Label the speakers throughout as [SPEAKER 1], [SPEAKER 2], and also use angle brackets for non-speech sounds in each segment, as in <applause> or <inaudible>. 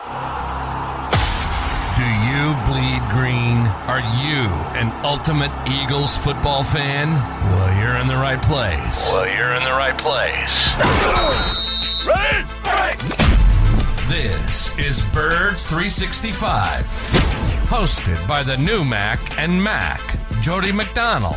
[SPEAKER 1] Do you bleed green? Are you an ultimate Eagles football fan? Well, you're in the right place. Well, you're in the right place.
[SPEAKER 2] Red, right.
[SPEAKER 1] This is Birds 365, hosted by the new Mac and Mac, Jody McDonald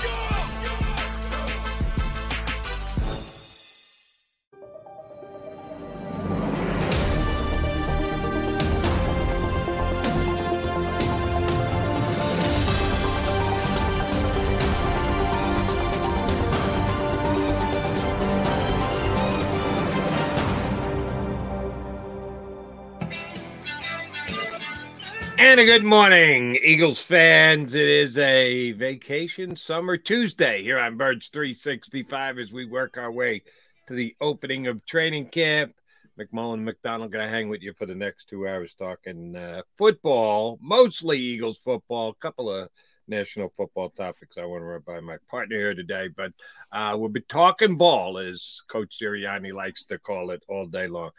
[SPEAKER 3] And a good morning, Eagles fans. It is a vacation summer Tuesday here on Birds 365 as we work our way to the opening of training camp. McMullen McDonald going to hang with you for the next two hours talking uh, football, mostly Eagles football, a couple of national football topics I want to run by my partner here today. But uh, we'll be talking ball, as Coach Sirianni likes to call it, all day long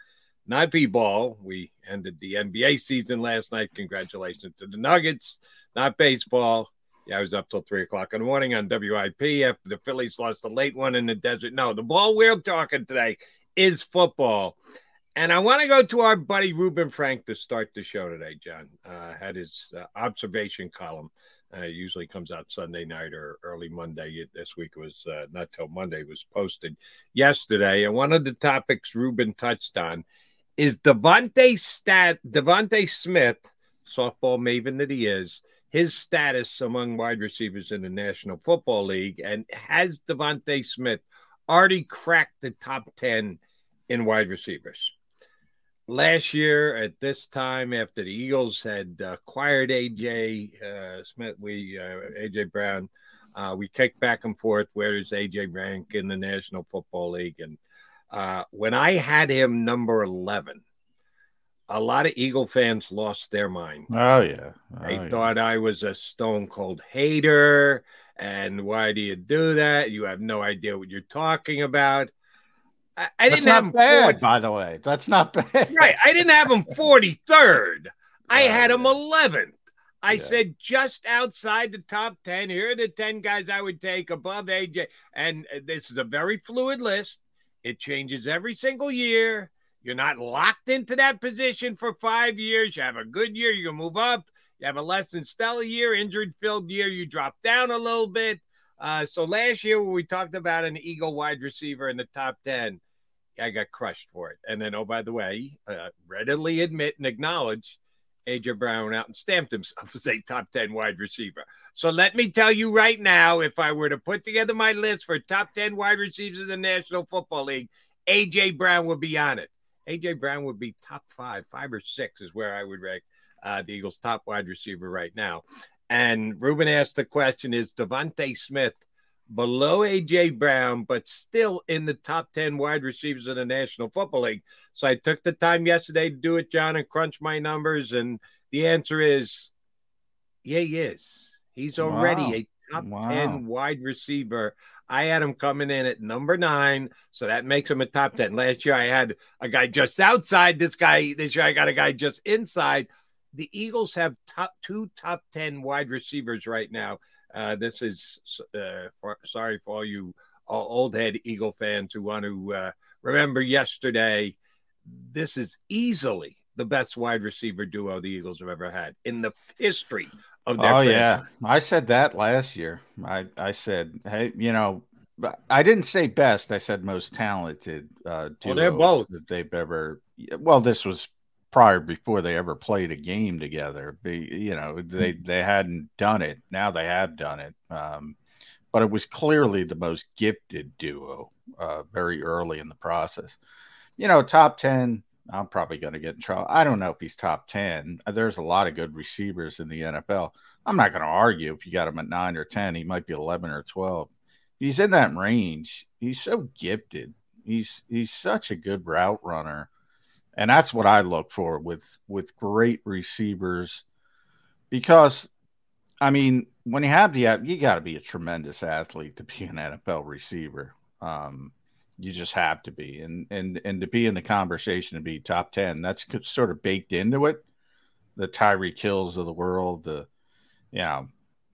[SPEAKER 3] not b-ball. We ended the NBA season last night. Congratulations to the Nuggets. Not baseball. Yeah, I was up till three o'clock in the morning on WIP after the Phillies lost the late one in the desert. No, the ball we're talking today is football. And I want to go to our buddy Reuben Frank to start the show today, John. Uh, had his uh, observation column. Uh, usually comes out Sunday night or early Monday. This week was uh, not till Monday was posted yesterday. And one of the topics Reuben touched on is DeVonta stat DeVonta Smith, softball maven that he is, his status among wide receivers in the National Football League, and has DeVonta Smith already cracked the top ten in wide receivers? Last year at this time, after the Eagles had acquired AJ uh, Smith, we uh, AJ Brown, uh, we kicked back and forth. Where does AJ rank in the National Football League? And uh, when I had him number 11, a lot of Eagle fans lost their mind.
[SPEAKER 4] Oh yeah, oh,
[SPEAKER 3] they
[SPEAKER 4] yeah.
[SPEAKER 3] thought I was a stone cold hater. And why do you do that? You have no idea what you're talking about. I, I
[SPEAKER 4] That's
[SPEAKER 3] didn't have him
[SPEAKER 4] bad,
[SPEAKER 3] 40
[SPEAKER 4] by the way. That's not bad.
[SPEAKER 3] right. I didn't have him <laughs> 43rd. I had him 11th. I
[SPEAKER 4] Yeah.
[SPEAKER 3] said just outside the top 10. Here are the 10 guys I would take above AJ. And this is a very fluid list. It changes every single year. You're not locked into that position for five years. You have a good year, you move up. You have a less than stellar year, injured filled year, you drop down a little bit. Uh, so last year, when we talked about an Eagle wide receiver in the top 10, I got crushed for it. And then, oh, by the way, uh, readily admit and acknowledge AJ Brown out and stamped himself as a top 10 wide receiver. So let me tell you right now if I were to put together my list for top 10 wide receivers in the National Football League, AJ Brown would be on it. AJ Brown would be top five, five or six is where I would rank uh, the Eagles' top wide receiver right now. And Reuben asked the question: Is DeVonta Smith below AJ Brown, but still in the top 10 wide receivers in the National Football League. So I took the time yesterday to do it, John, and crunch my numbers. And the answer is yeah, he is. He's already
[SPEAKER 4] Wow.
[SPEAKER 3] a top
[SPEAKER 4] Wow.
[SPEAKER 3] 10 wide receiver. I had him coming in at number nine, so that makes him a top 10. Last year I had a guy just outside. This guy, this year I got a guy just inside. The Eagles have top two top 10 wide receivers right now. Uh, this is uh, for, sorry for all you uh, old head Eagle fans who want to uh, remember yesterday. This is easily the best wide receiver duo the Eagles have ever had in the history of their
[SPEAKER 4] Oh
[SPEAKER 3] franchise.
[SPEAKER 4] yeah, I said that last year. I I said, hey, you know, I didn't say best. I said most talented. Uh,
[SPEAKER 3] Well, they're
[SPEAKER 4] duo
[SPEAKER 3] both.
[SPEAKER 4] that they've ever. Well, this was prior before they ever played a game together. Be, you know, they
[SPEAKER 3] Hmm.
[SPEAKER 4] they hadn't done it. Now they have done it. Um, but it was clearly the most gifted duo uh, very early in the process. You know, top ten. I'm probably going to get in trouble. I don't know if he's top 10. There's a lot of good receivers in the NFL. I'm not going to argue if you got him at nine or 10, he might be 11 or 12. He's in that range. He's so gifted. He's he's such a good route runner. And that's what I look for with with great receivers because I mean, when you have the you got to be a tremendous athlete to be an NFL receiver. Um, you just have to be, and and and to be in the conversation to be top ten, that's sort of baked into it. The Tyreek Hills of the world, the you know,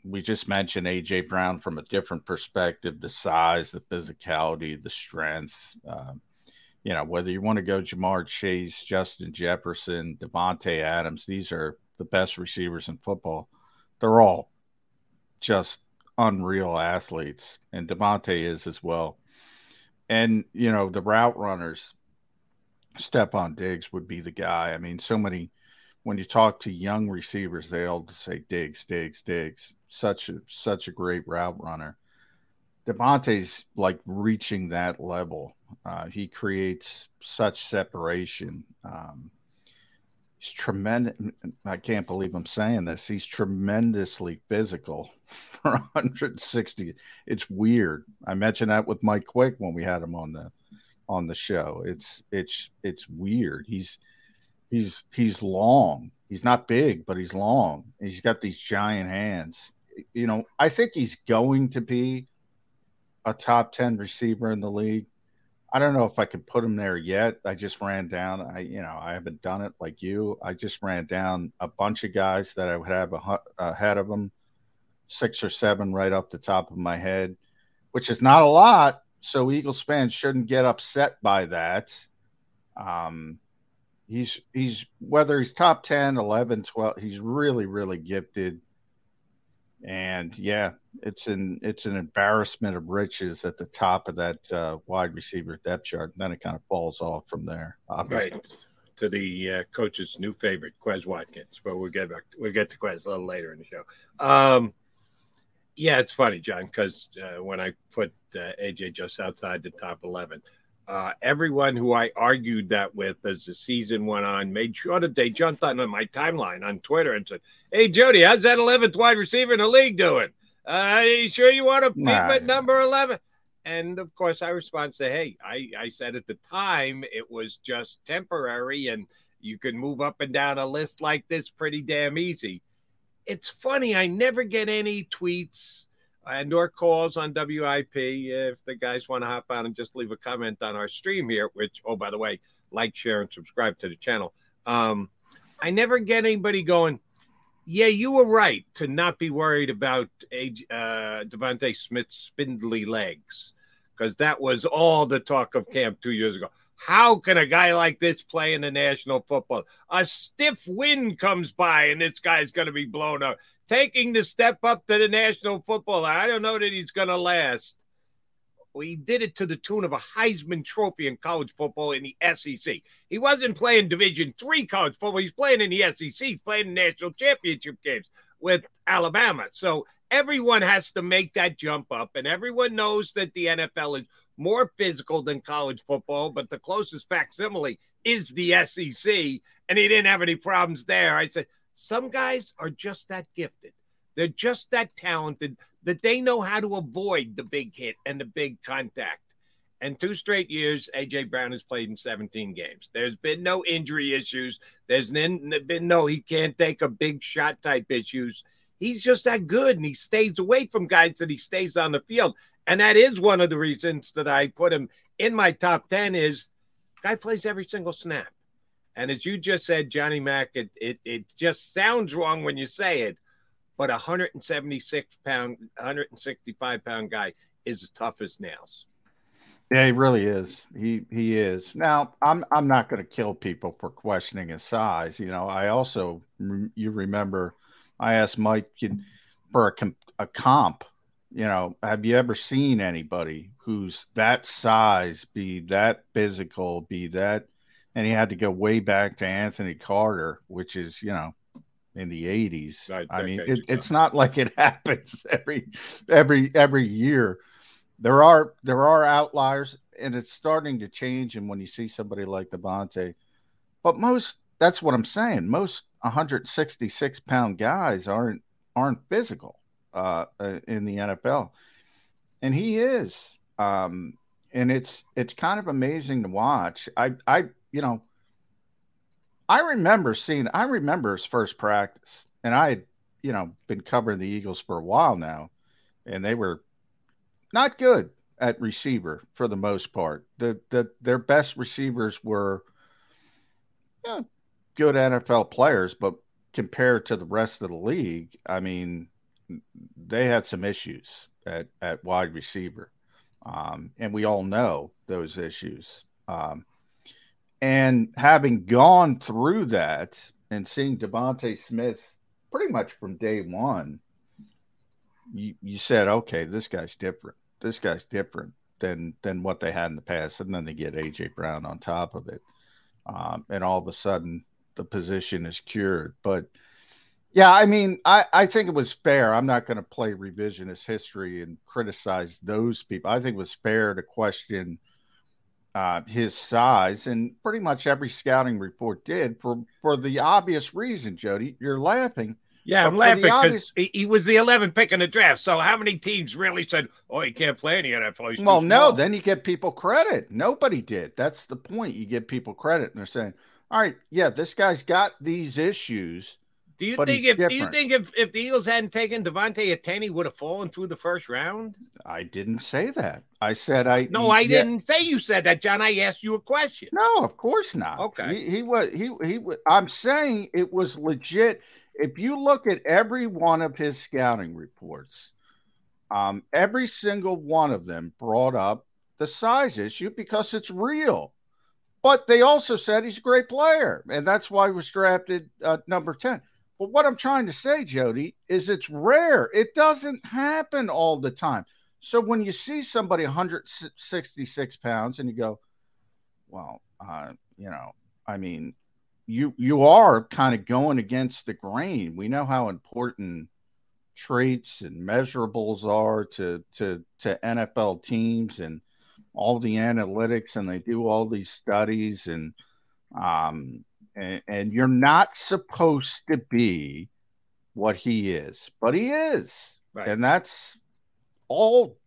[SPEAKER 4] we just mentioned AJ Brown from a different perspective, the size, the physicality, the strength. Um, you know, whether you want to go Ja'Marr Chase, Justin Jefferson, Davante Adams, these are the best receivers in football. They're all just unreal athletes, and DeVonta is as well. And you know, the route runners, Stefon Diggs would be the guy. I mean, so many when you talk to young receivers, they all say Diggs, Diggs, Diggs. Such a such a great route runner. DeVonta's like reaching that level. Uh, he creates such separation. Um, he's tremendous. I can't believe I'm saying this. He's tremendously physical <laughs> for 160. It's weird. I mentioned that with Mike Quick when we had him on the on the show. It's it's it's weird. He's he's he's long. He's not big, but he's long. He's got these giant hands. You know, I think he's going to be a top 10 receiver in the league. I don't know if I could put him there yet. I just ran down. I, you know, I haven't done it like you. I just ran down a bunch of guys that I would have a, ahead of them, six or seven right off the top of my head, which is not a lot. So Eagles fans shouldn't get upset by that. Um, he's he's whether he's top 10, 11, 12, he's really really gifted. And yeah, it's an it's an embarrassment of riches at the top of that uh, wide receiver depth chart. And then it kind of falls off from there. Obviously.
[SPEAKER 3] Right. To the uh, coach's new favorite, Quez Watkins. But we'll get back. We'll get to Quez a little later in the show. Um, yeah, it's funny, John, because uh, when I put uh, AJ just outside the top eleven, uh, everyone who I argued that with as the season went on made sure that they jumped on my timeline on Twitter and said, "Hey, Jody, how's that 11th wide receiver in the league doing? Uh, you sure you want to keep
[SPEAKER 4] Nah.
[SPEAKER 3] at number 11?" And of course, I respond say, "Hey, I, I said at the time it was just temporary, and you can move up and down a list like this pretty damn easy." It's funny. I never get any tweets and or calls on WIP. If the guys want to hop on and just leave a comment on our stream here, which oh by the way, like, share, and subscribe to the channel. Um, I never get anybody going. Yeah, you were right to not be worried about uh, DeVonta Smith's spindly legs because that was all the talk of camp two years ago. How can a guy like this play in the National Football? A stiff wind comes by and this guy's going to be blown up. Taking the step up to the National Football, I don't know that he's going to last. We did it to the tune of a Heisman Trophy in college football in the SEC. He wasn't playing Division three college football. He's playing in the SEC. He's playing in national championship games with Alabama. So everyone has to make that jump up, and everyone knows that the NFL is more physical than college football, but the closest facsimile is the SEC, and he didn't have any problems there. I said, some guys are just that gifted. They're just that talented that they know how to avoid the big hit and the big contact. And two straight years, AJ Brown has played in 17 games. There's been no injury issues. There's been no he can't take a big shot type issues. He's just that good, and he stays away from guys that he stays on the field. And that is one of the reasons that I put him in my top 10 is guy plays every single snap. And as you just said, Johnny Mack, it, it, it just sounds wrong when you say it, but a 176 pound, 165 pound guy is as tough as nails.
[SPEAKER 4] Yeah, he really is. He he is. Now, I'm I'm not going to kill people for questioning his size. You know, I also you remember I asked Mike for a, a comp. You know, have you ever seen anybody who's that size, be that physical, be that and he had to go way back to Anthony Carter, which is you know in the 80s. Right, I mean, it, it's not like it <laughs> happens every every every year. There are there are outliers, and it's starting to change. And when you see somebody like DeVonta, but most that's what I'm saying. Most 166 pound guys aren't aren't physical uh in the NFL, and he is. Um, and it's it's kind of amazing to watch. I I you know, I remember seeing, I remember his first practice, and I had, you know, been covering the Eagles for a while now, and they were not good at receiver for the most part. The, the their best receivers were good NFL players, but compared to the rest of the league, I mean, they had some issues at, at wide receiver. Um, and we all know those issues. Um, and having gone through that and seeing DeVonta Smith pretty much from day one, you, you said, okay, this guy's different. This guy's different than than what they had in the past. And then they get AJ Brown on top of it. Um, and all of a sudden the position is cured. But yeah, I mean, I, I think it was fair. I'm not going to play revisionist history and criticize those people. I think it was fair to question uh, his size, and pretty much every scouting report did for for the obvious reason. Jody, you're laughing.
[SPEAKER 3] Yeah, I'm laughing because he, he, was the 11th pick in the draft. So how many teams really said, "Oh, he can't play in the NFL"?
[SPEAKER 4] He's well, no. Then you get people credit. Nobody did. That's the point. You give people credit, and they're saying, "All right, yeah, this guy's got these issues."
[SPEAKER 3] Do you think if different. do you think if, if the Eagles hadn't taken DeVonta Atene, would have fallen through the first round?
[SPEAKER 4] I didn't say that. I said I
[SPEAKER 3] No, I yeah. didn't say you said that, John. I asked you a question.
[SPEAKER 4] No, of course not. Okay. He, he was he he I'm saying it was legit. If you look at every one of his scouting reports, um, every single one of them brought up the size issue because it's real. But they also said he's a great player, and that's why he was drafted uh, number 10. But what I'm trying to say, Jody, is it's rare. It doesn't happen all the time. So when you see somebody 166 pounds and you go, well, uh, you know, I mean, you you are kind of going against the grain. We know how important traits and measurables are to to to NFL teams and all the analytics, and they do all these studies and um, and, and you're not supposed to be what he is, but he is, right. and that's all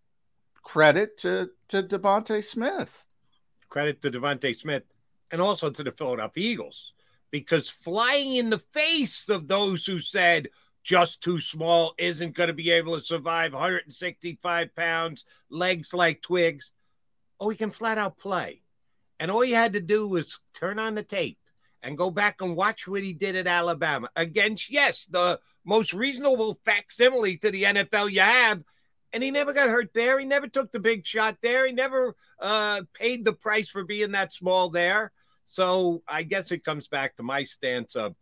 [SPEAKER 4] credit to to DeVonta Smith.
[SPEAKER 3] Credit to DeVonta Smith, and also to the Philadelphia Eagles, because flying in the face of those who said just too small isn't going to be able to survive 165 pounds, legs like twigs. Oh, he can flat out play. And all you had to do was turn on the tape and go back and watch what he did at Alabama against, yes, the most reasonable facsimile to the NFL you have. And he never got hurt there. He never took the big shot there. He never uh, paid the price for being that small there. So I guess it comes back to my stance of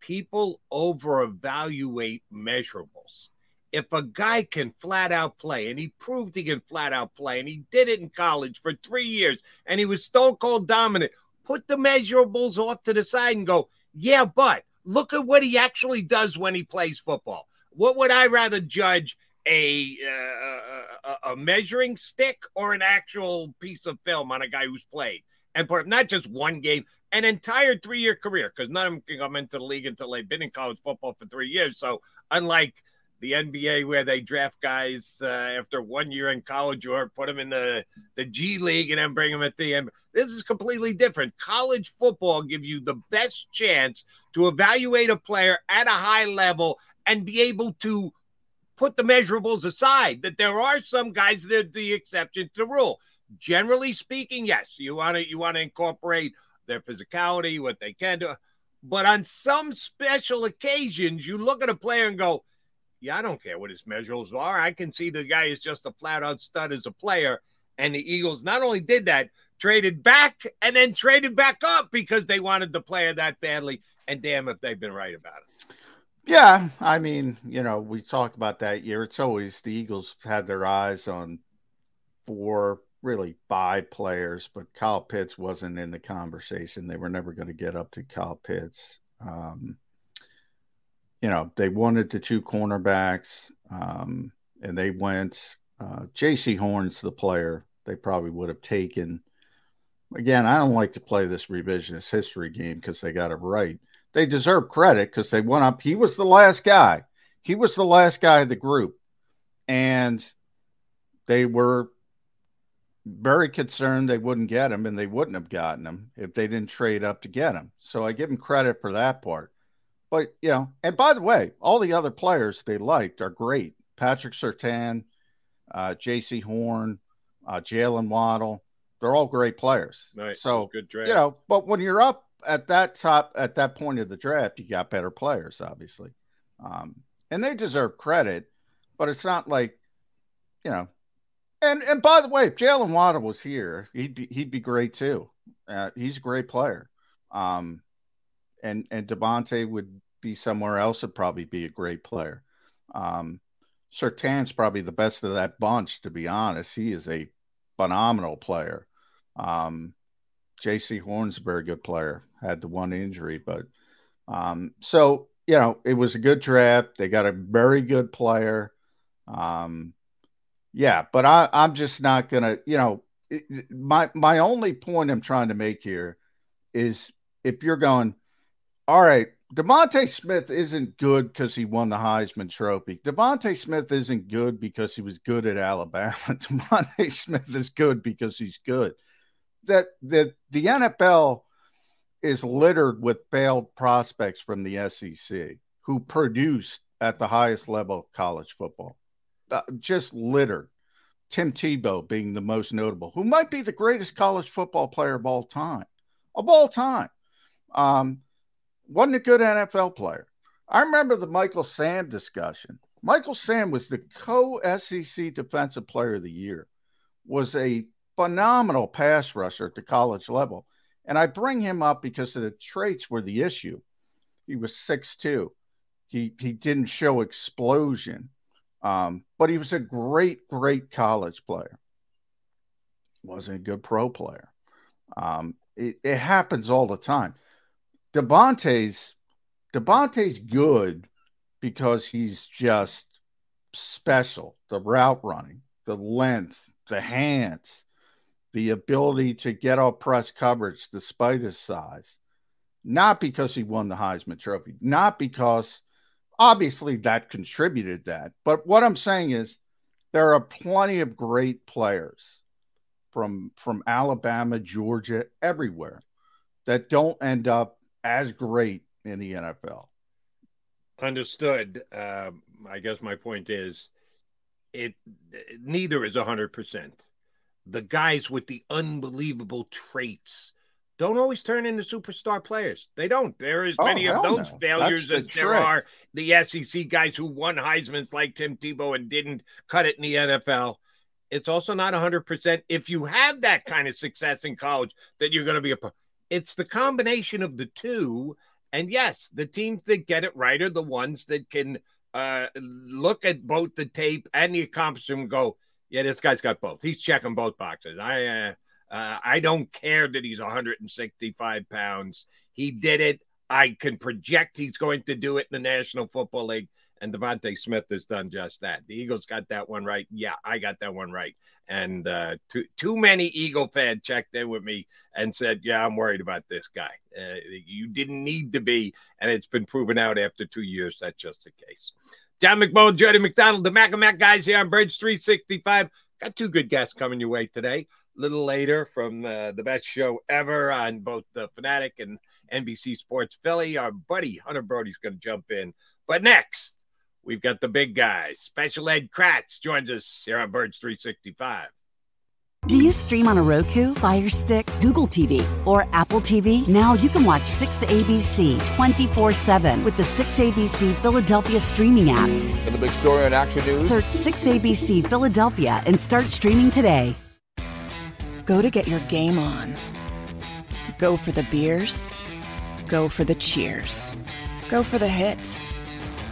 [SPEAKER 3] people over evaluate measurables. If a guy can flat out play, and he proved he can flat out play, and he did it in college for three years, and he was stone cold dominant, put the measurables off to the side and go, yeah, but look at what he actually does when he plays football. What would I rather judge a, uh, a measuring stick or an actual piece of film on a guy who's played and put not just one game, an entire three year career because none of them can come into the league until they've been in college football for three years. So unlike the NBA where they draft guys uh, after one year in college or put them in the, the G League and then bring them at the end. This is completely different. College football gives you the best chance to evaluate a player at a high level and be able to put the measurables aside. That there are some guys that are the exception to the rule. Generally speaking, yes, you want to you want to incorporate their physicality, what they can do. But on some special occasions, you look at a player and go, yeah, I don't care what his measurables are. I can see the guy is just a flat out stud as a player. And the Eagles not only did that, traded back and then traded back up because they wanted the player that badly. And damn if they've been right about it.
[SPEAKER 4] Yeah, I mean, you know, we talk about that year. It's always the Eagles had their eyes on four, really five players, but Kyle Pitts wasn't in the conversation. They were never going to get up to Kyle Pitts. Um, you know, they wanted the two cornerbacks, um, and they went. Uh, Jaycee Horn's the player they probably would have taken. Again, I don't like to play this revisionist history game because they got it right. They deserve credit because they went up. He was the last guy. He was the last guy of the group, and they were very concerned they wouldn't get him, and they wouldn't have gotten him if they didn't trade up to get him. So I give them credit for that part. But you know, and by the way, all the other players they liked are great. Patrick Surtain, uh, Jaycee Horn, uh, Jaylen Waddle, they're all great players.
[SPEAKER 3] Right.
[SPEAKER 4] So
[SPEAKER 3] good draft.
[SPEAKER 4] You know, but when you're up at that top at that point of the draft, you got better players, obviously, um, and they deserve credit. But it's not like, you know, and and by the way, if Jaylen Waddle was here, he'd be he'd be great too. Uh, he's a great player. Um, and and DeVonta would be somewhere else would probably be a great player. Um, Surtain's probably the best of that bunch, to be honest. He is a phenomenal player. Um, Jaycee Horn's a very good player. Had the one injury, but um, so you know it was a good draft. They got a very good player. Um, yeah, but I, I'm just not gonna. You know, it, my my only point I'm trying to make here is if you're going all right. DeVonta Smith isn't good because he won the Heisman Trophy. DeVonta Smith isn't good because he was good at Alabama. <laughs> DeVonta Smith is good because he's good. That that the NFL is littered with failed prospects from the SEC who produced at the highest level of college football. Uh, just littered. Tim Tebow being the most notable, who might be the greatest college football player of all time, of all time. Um, wasn't a good NFL player. I remember the Michael Sam discussion. Michael Sam was the co SEC Defensive Player of the Year, was a phenomenal pass rusher at the college level. And I bring him up because the traits were the issue. He was 6'2. He he didn't show explosion. Um, but he was a great, great college player. Wasn't a good pro player. Um, it, it happens all the time. DeVonta's DeVonta's good because he's just special. The route running, the length, the hands, the ability to get off press coverage despite his size. Not because he won the Heisman Trophy, not because obviously that contributed that. But what I'm saying is there are plenty of great players from from Alabama, Georgia, everywhere that don't end up as great in the NFL.
[SPEAKER 3] Understood. Uh, I guess my point is, it neither is hundred percent. The guys with the unbelievable traits don't always turn into superstar players. They don't. There is oh, many of those no. failures as the there are the SEC guys who won Heisman's like Tim Tebow and didn't cut it in the NFL. It's also not 100% if you have that kind of success in college that you're going to be a it's the combination of the two. And yes, the teams that get it right are the ones that can uh, look at both the tape and the accomplishment and go, yeah, this guy's got both. He's checking both boxes. I uh, uh, I don't care that he's 165 pounds. He did it. I can project he's going to do it in the National Football League. And DeVonta Smith has done just that. The Eagles got that one right. Yeah, I got that one right. And uh, too, too many Eagle fans checked in with me and said, Yeah, I'm worried about this guy. Uh, you didn't need to be. And it's been proven out after two years that's just the case. John McMullen, Jody McDonald, the Mac and Mac guys here on Birds 365. Got two good guests coming your way today. A little later from uh, the best show ever on both the Fanatic and NBC Sports Philly. Our buddy Hunter Brody's going to jump in. But next, we've got the big guys. Special Ed Kracz, joins us here on Birds 365.
[SPEAKER 5] Do you stream on a Roku, Fire Stick, Google TV, or Apple TV? Now you can watch 6ABC 24 7 with the 6ABC Philadelphia streaming app.
[SPEAKER 6] And the big story on Action News?
[SPEAKER 5] Search 6ABC Philadelphia and start streaming today.
[SPEAKER 7] Go to get your game on. Go for the beers. Go for the cheers. Go for the hit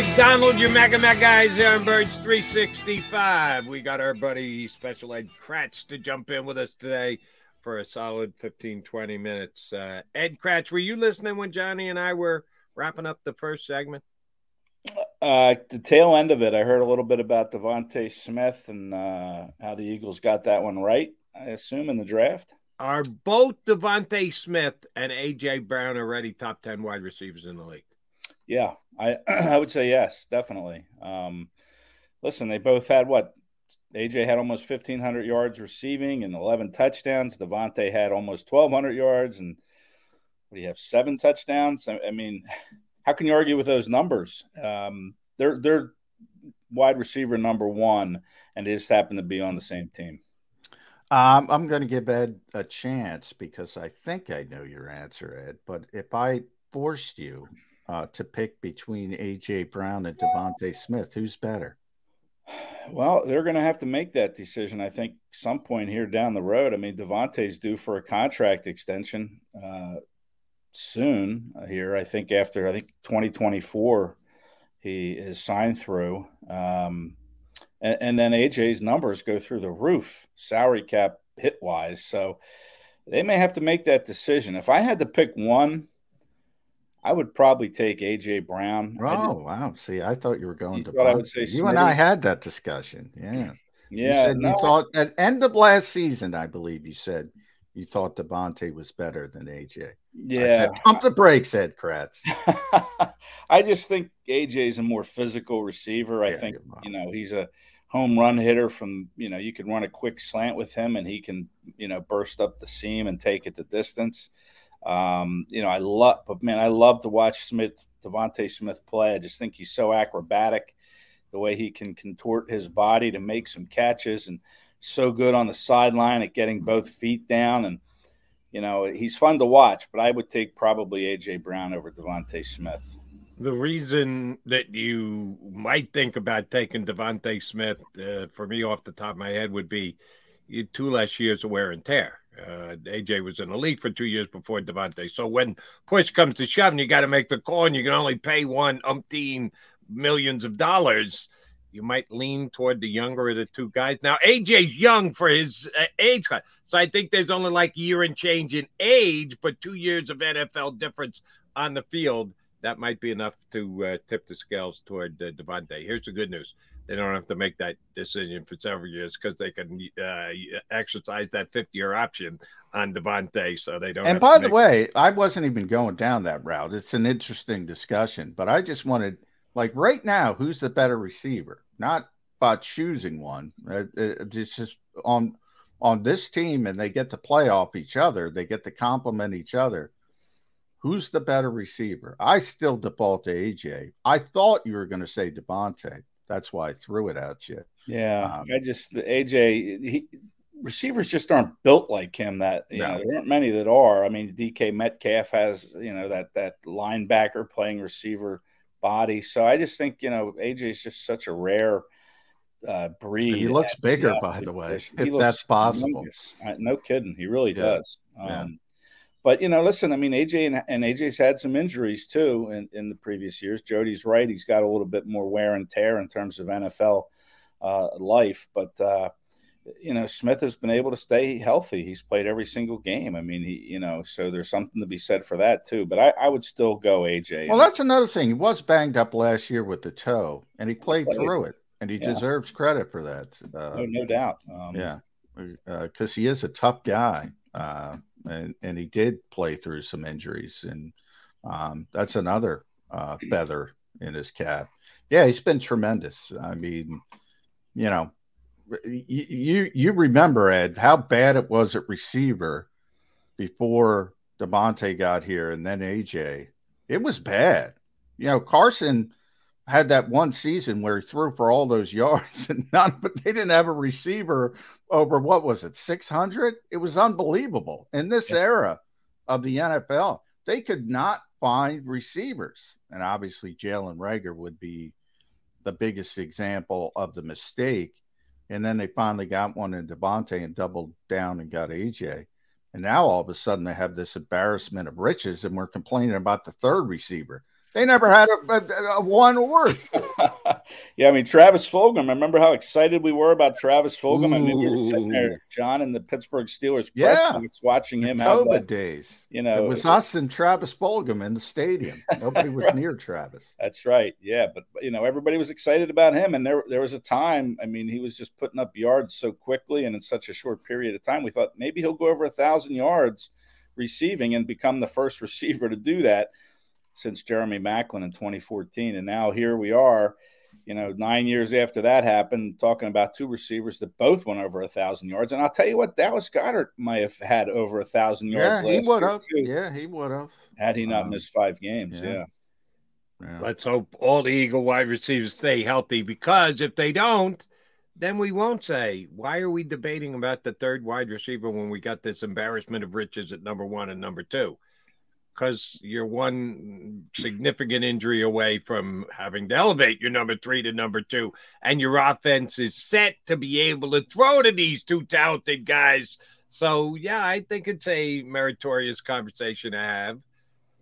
[SPEAKER 3] McDonald, your Mac and Mac guys here on Birds 365. We got our buddy Special Ed Kracz to jump in with us today for a solid 15, 20 minutes. Uh, Ed Kracz, were you listening when Johnny and I were wrapping up the first segment?
[SPEAKER 8] Uh, the tail end of it, I heard a little bit about DeVonta Smith and uh, how the Eagles got that one right. I assume in the draft.
[SPEAKER 3] Are both DeVonta Smith and AJ Brown already top 10 wide receivers in the league?
[SPEAKER 8] Yeah, I <clears throat> I would say yes, definitely. Um, listen, they both had what? AJ had almost 1,500 yards receiving and 11 touchdowns. DeVonta had almost 1,200 yards and what do you have? Seven touchdowns. I, I mean, how can you argue with those numbers? Um, they're they're wide receiver number one, and they just happen to be on the same team.
[SPEAKER 4] Um, I'm going to give Ed a chance because I think I know your answer, Ed. But if I forced you uh, to pick between AJ Brown and DeVonta Smith, who's better?
[SPEAKER 8] Well, they're going to have to make that decision. I think some point here down the road. I mean, DeVonta's due for a contract extension uh, soon. Here, I think after I think 2024, he is signed through. Um, and, and then AJ's numbers go through the roof. Salary cap hit wise. So they may have to make that decision. If I had to pick one, I would probably take AJ Brown.
[SPEAKER 4] Oh wow! See, I thought you were going to.
[SPEAKER 8] I would say
[SPEAKER 4] you and I had that discussion. Yeah. <laughs>
[SPEAKER 8] Yeah.
[SPEAKER 4] You, said
[SPEAKER 8] no.
[SPEAKER 4] you thought at end of last season, I believe you said you thought DeVonta was better than AJ.
[SPEAKER 8] Yeah.
[SPEAKER 4] I said, Pump the brakes, Ed Kracz. <laughs>
[SPEAKER 8] I just think AJ is a more physical receiver. I
[SPEAKER 4] Yeah,
[SPEAKER 8] think you know he's a home run hitter from you know you can run a quick slant with him and he can you know burst up the seam and take it the distance. Um, you know I love, but man, I love to watch Smith DeVonta Smith play. I just think he's so acrobatic, the way he can contort his body to make some catches and so good on the sideline at getting both feet down and you know he's fun to watch. But I would take probably AJ Brown over DeVonta Smith.
[SPEAKER 3] The reason that you might think about taking DeVonta Smith, uh, for me off the top of my head, would be two less years of wear and tear. Uh, AJ was in the league for two years before DeVonta. So when push comes to shove and you got to make the call and you can only pay one umpteen millions of dollars, you might lean toward the younger of the two guys. Now, AJ's young for his uh, age. So I think there's only like a year and change in age, but two years of NFL difference on the field that might be enough to uh, tip the scales toward uh, DeVonta. Here's the good news: they don't have to make that decision for several years because they can uh, exercise that 50 year option on DeVonta, so they don't.
[SPEAKER 4] And by the way, I wasn't even going down that route. It's an interesting discussion, but I just wanted, like, right now, who's the better receiver? Not about choosing one. Uh, It's just on on this team, and they get to play off each other. They get to complement each other. Who's the better receiver? I still default to AJ. I thought you were going to say DeVonta. That's why I threw it at you.
[SPEAKER 8] Yeah,
[SPEAKER 4] Um,
[SPEAKER 8] I just the AJ he, receivers just aren't built like him. That you
[SPEAKER 4] No.
[SPEAKER 8] know there aren't many that are. I mean, DK Metcalf has you know that that linebacker playing receiver body. So I just think you know AJ is just such a rare uh, breed.
[SPEAKER 4] He looks bigger, by the way, if that's possible.
[SPEAKER 8] I- no kidding, he really
[SPEAKER 4] Yeah.
[SPEAKER 8] does.
[SPEAKER 4] Yeah.
[SPEAKER 8] Um, but you know, listen, I mean, AJ and, and AJ's had some injuries too in, in the previous years. Jody's right; he's got a little bit more wear and tear in terms of NFL uh, life. But uh, you know, Smith has been able to stay healthy. He's played every single game. I mean, he you know, so there's something to be said for that too. But I, I would still go AJ.
[SPEAKER 4] Well, that's another thing. He was banged up last year with the toe, and he played
[SPEAKER 8] Played.
[SPEAKER 4] through it, and he
[SPEAKER 8] Yeah.
[SPEAKER 4] deserves credit for that. Uh,
[SPEAKER 8] no, no doubt. Um,
[SPEAKER 4] yeah, because he is a tough guy, uh, and and he did play through some injuries, and um, that's another uh, feather in his cap. Yeah, he's been tremendous. I mean, you know, you you, remember Ed how bad it was at receiver before DeVonta got here, and then AJ. It was bad. You know, Carson had that one season where he threw for all those yards <laughs> and none, but they didn't have a receiver over what was it, 600? It was unbelievable. In this era of the NFL, they could not find receivers. And obviously, Jalen Reagor would be the biggest example of the mistake. And then they finally got one in DeVonta and doubled down and got AJ. And now all of a sudden they have this embarrassment of riches, and we're complaining about the third receiver. They never had a, a, a one or <laughs>
[SPEAKER 8] yeah, I mean Travis Fulgham. I remember how excited we were about Travis Fulgham? I mean, we were sitting there, John, in the Pittsburgh Steelers press
[SPEAKER 4] Yeah.
[SPEAKER 8] box watching him out
[SPEAKER 4] the
[SPEAKER 8] have
[SPEAKER 4] COVID
[SPEAKER 8] that,
[SPEAKER 4] days.
[SPEAKER 8] You know,
[SPEAKER 4] it was us and Travis Fulgham in the stadium. Nobody was <laughs> near Travis.
[SPEAKER 8] That's right. Yeah, but but, you know everybody was excited about him, and there there was a time. I mean, he was just putting up yards so quickly and in such a short period of time. We thought maybe he'll go over a thousand yards receiving and become the first <laughs> receiver to do that since Jeremy Maclin in 2014. And now here we are, you know, nine years after that happened, talking about two receivers that both went over a thousand yards. And I'll tell you what, Dallas Goedert might have had over a thousand yards.
[SPEAKER 4] Yeah, he
[SPEAKER 8] last
[SPEAKER 4] would have. Yeah, he would have.
[SPEAKER 8] had he not
[SPEAKER 4] Um,
[SPEAKER 8] missed five games.
[SPEAKER 4] yeah.
[SPEAKER 8] yeah.
[SPEAKER 3] Let's hope all the Eagle wide receivers stay healthy because if they don't, then we won't say, why are we debating about the third wide receiver when we got this embarrassment of riches at number one and number two? Because you're one significant injury away from having to elevate your number three to number two, and your offense is set to be able to throw to these two talented guys. So, yeah, I think it's a meritorious conversation to have.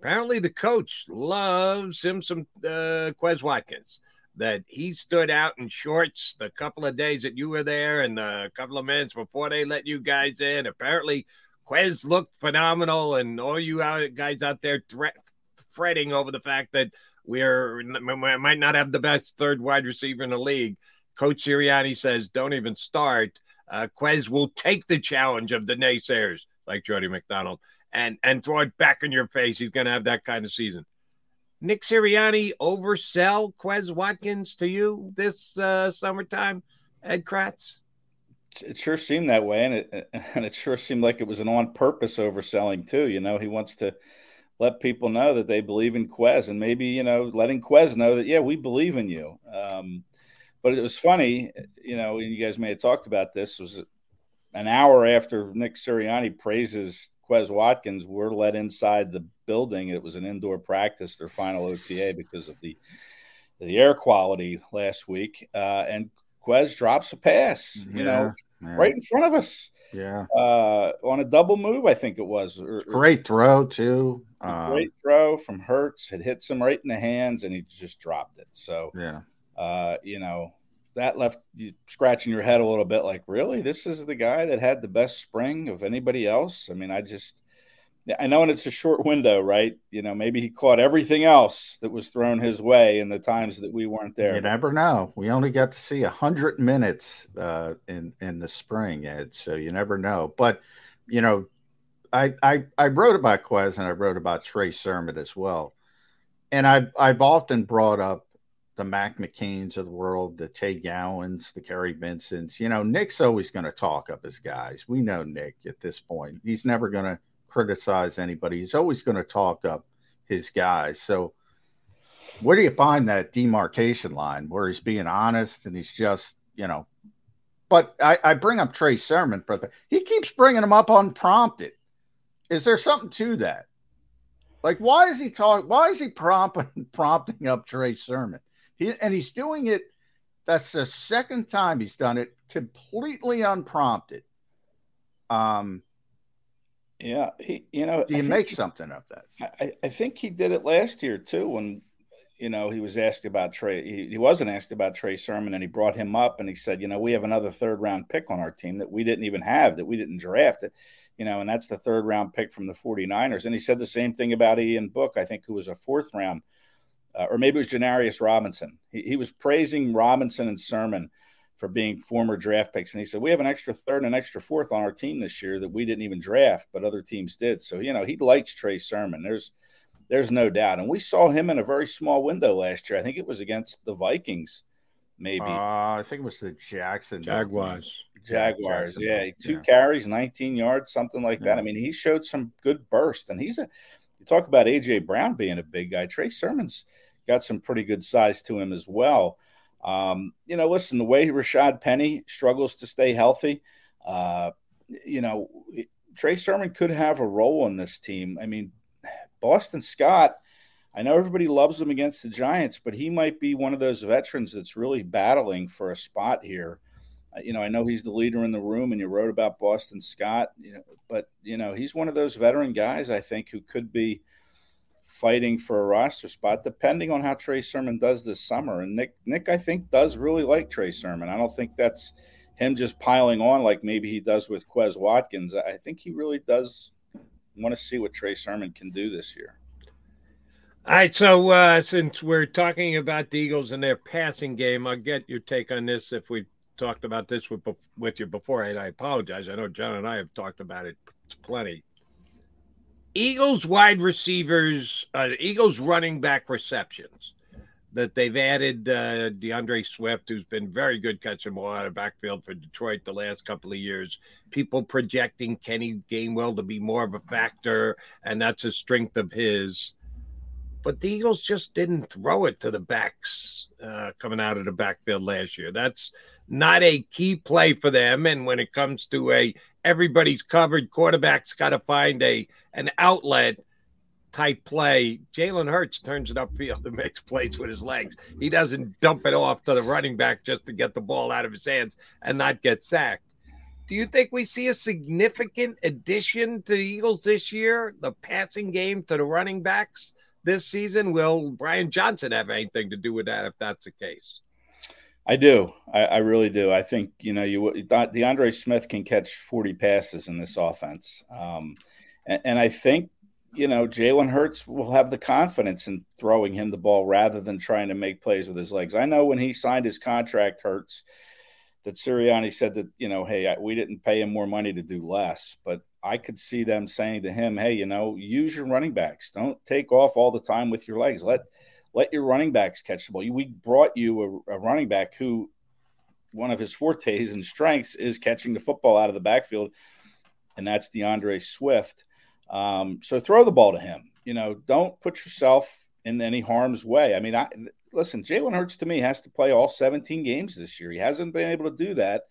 [SPEAKER 3] Apparently, the coach loves him some uh, Quez Watkins. that he stood out in shorts the couple of days that you were there and a couple of minutes before they let you guys in. Apparently, Quez looked phenomenal, and all you guys out there thre- fretting over the fact that we're we might not have the best third wide receiver in the league. Coach Sirianni says, "Don't even start." Uh, Quez will take the challenge of the naysayers, like Jody McDonald, and and throw it back in your face. He's going to have that kind of season. Nick Sirianni oversell Quez Watkins to you this uh, summertime, Ed Kracz?
[SPEAKER 8] It sure seemed that way, and it <laughs> and it sure seemed like it was an on purpose overselling too. You know, he wants to let people know that they believe in Quez, and maybe you know, letting Quez know that yeah, we believe in you. Um, but it was funny, you know, and you guys may have talked about this. Was an hour after Nick Sirianni praises Quez Watkins we're let inside the building. It was an indoor practice, their final OTA, because of the the air quality last week. Uh, and Quez drops a pass, you yeah, know, yeah. right in front of us.
[SPEAKER 4] Yeah.
[SPEAKER 8] Uh, on a double move, I think it was. Or,
[SPEAKER 4] great throw, too.
[SPEAKER 8] Um, great throw from Hurts. It hits him right in the hands, and he just dropped it. So,
[SPEAKER 4] yeah.
[SPEAKER 8] Uh, you know, that left you scratching your head a little bit like really this is the guy that had the best spring of anybody else i mean i just i know and it's a short window right you know maybe he caught everything else that was thrown his way in the times that we weren't there
[SPEAKER 4] you never know we only got to see a hundred minutes uh, in in the spring ed so you never know but you know i i i wrote about quez and i wrote about trey sermon as well and i've i've often brought up the Mac McCains of the world, the Tay Gowans, the Kerry Vincents. You know, Nick's always going to talk up his guys. We know Nick at this point. He's never going to criticize anybody. He's always going to talk up his guys. So, where do you find that demarcation line where he's being honest and he's just, you know, but I, I bring up Trey Sermon, brother. He keeps bringing him up unprompted. Is there something to that? Like, why is he talking? Why is he prompting <laughs> prompting up Trey Sermon? He and he's doing it. That's the second time he's done it completely unprompted. Um,
[SPEAKER 8] yeah, he, you know,
[SPEAKER 4] do you make something of that?
[SPEAKER 8] I, I think he did it last year too. When you know he was asked about Trey, he, he wasn't asked about Trey Sermon, and he brought him up and he said, you know, we have another third round pick on our team that we didn't even have, that we didn't draft it, you know, and that's the third round pick from the 49ers. And he said the same thing about Ian Book, I think, who was a fourth round uh, or maybe it was Janarius Robinson. He, he, was praising Robinson and Sermon for being former draft picks. And he said, We have an extra third and an extra fourth on our team this year that we didn't even draft, but other teams did. So, you know, he likes Trey Sermon. There's there's no doubt. And we saw him in a very small window last year. I think it was against the Vikings, maybe. Uh,
[SPEAKER 4] I think it was the Jackson
[SPEAKER 3] Jaguars.
[SPEAKER 8] Jaguars, yeah. yeah. Two yeah. carries, 19 yards, something like yeah. that. I mean, he showed some good burst. And he's a, you talk about AJ Brown being a big guy. Trey Sermon's got some pretty good size to him as well. Um, you know, listen, the way Rashad Penny struggles to stay healthy, uh, you know, Trey Sermon could have a role in this team. I mean, Boston Scott, I know everybody loves him against the Giants, but he might be one of those veterans that's really battling for a spot here. Uh, you know, I know he's the leader in the room, and you wrote about Boston Scott, you know, but you know, he's one of those veteran guys I think who could be fighting for a roster spot, depending on how Trey Sermon does this summer. And Nick, Nick, I think does really like Trey Sermon. I don't think that's him just piling on like maybe he does with Quez Watkins. I think he really does want to see what Trey Sermon can do this year.
[SPEAKER 3] All right, so uh, since we're talking about the Eagles and their passing game, I'll get your take on this. If we talked about this with with you before, and I apologize. I know John and I have talked about it plenty. Eagles wide receivers, uh, Eagles running back receptions that they've added uh, D'Andre Swift, who's been very good catching ball out of backfield for Detroit the last couple of years. People projecting Kenny Gainwell to be more of a factor, and that's a strength of his. But the Eagles just didn't throw it to the backs uh, coming out of the backfield last year. That's not a key play for them. And when it comes to a everybody's covered, quarterback's got to find a an outlet type play. Jalen Hurts turns it upfield and <laughs> makes plays with his legs. He doesn't dump it off to the running back just to get the ball out of his hands and not get sacked. Do you think we see a significant addition to the Eagles this year? The passing game to the running backs this season. Will Brian Johnson have anything to do with that if that's the case?
[SPEAKER 8] I do. I, I, really do. I think you know you D'Andre Swift can catch 40 passes in this offense, um, and, and, I think you know Jalen Hurts will have the confidence in throwing him the ball rather than trying to make plays with his legs. I know when he signed his contract, Hurts that Sirianni said that you know, hey, we didn't pay him more money to do less, but I could see them saying to him, hey, you know, use your running backs. Don't take off all the time with your legs. Let let your running backs catch the ball. We brought you a, a running back who one of his fortes and strengths is catching the football out of the backfield, and that's D'Andre Swift. Um, so throw the ball to him. You know, don't put yourself in any harm's way. I mean, I listen. Jalen Hurts to me has to play all 17 games this year. He hasn't been able to do that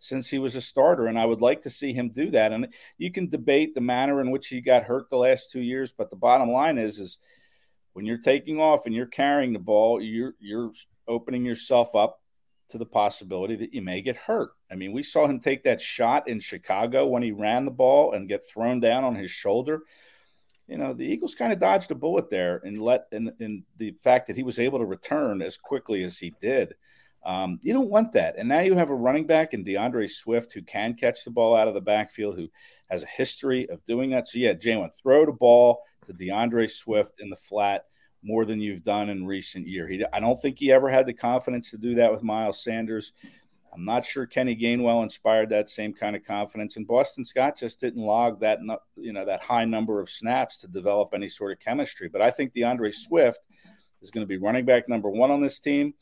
[SPEAKER 8] since he was a starter, and I would like to see him do that. And you can debate the manner in which he got hurt the last two years, but the bottom line is, is when you're taking off and you're carrying the ball, you're you're opening yourself up to the possibility that you may get hurt. I mean, we saw him take that shot in Chicago when he ran the ball and get thrown down on his shoulder. You know, the Eagles kind of dodged a bullet there and let in, in the fact that he was able to return as quickly as he did. Um, you don't want that. And now you have a running back in D'Andre Swift who can catch the ball out of the backfield, who has a history of doing that. So, yeah, Jalen, throw the ball to D'Andre Swift in the flat more than you've done in recent year. He, I don't think he ever had the confidence to do that with Miles Sanders. I'm not sure Kenny Gainwell inspired that same kind of confidence, and Boston Scott just didn't log that you know that high number of snaps to develop any sort of chemistry. But I think D'Andre Swift is going to be running back number one on this team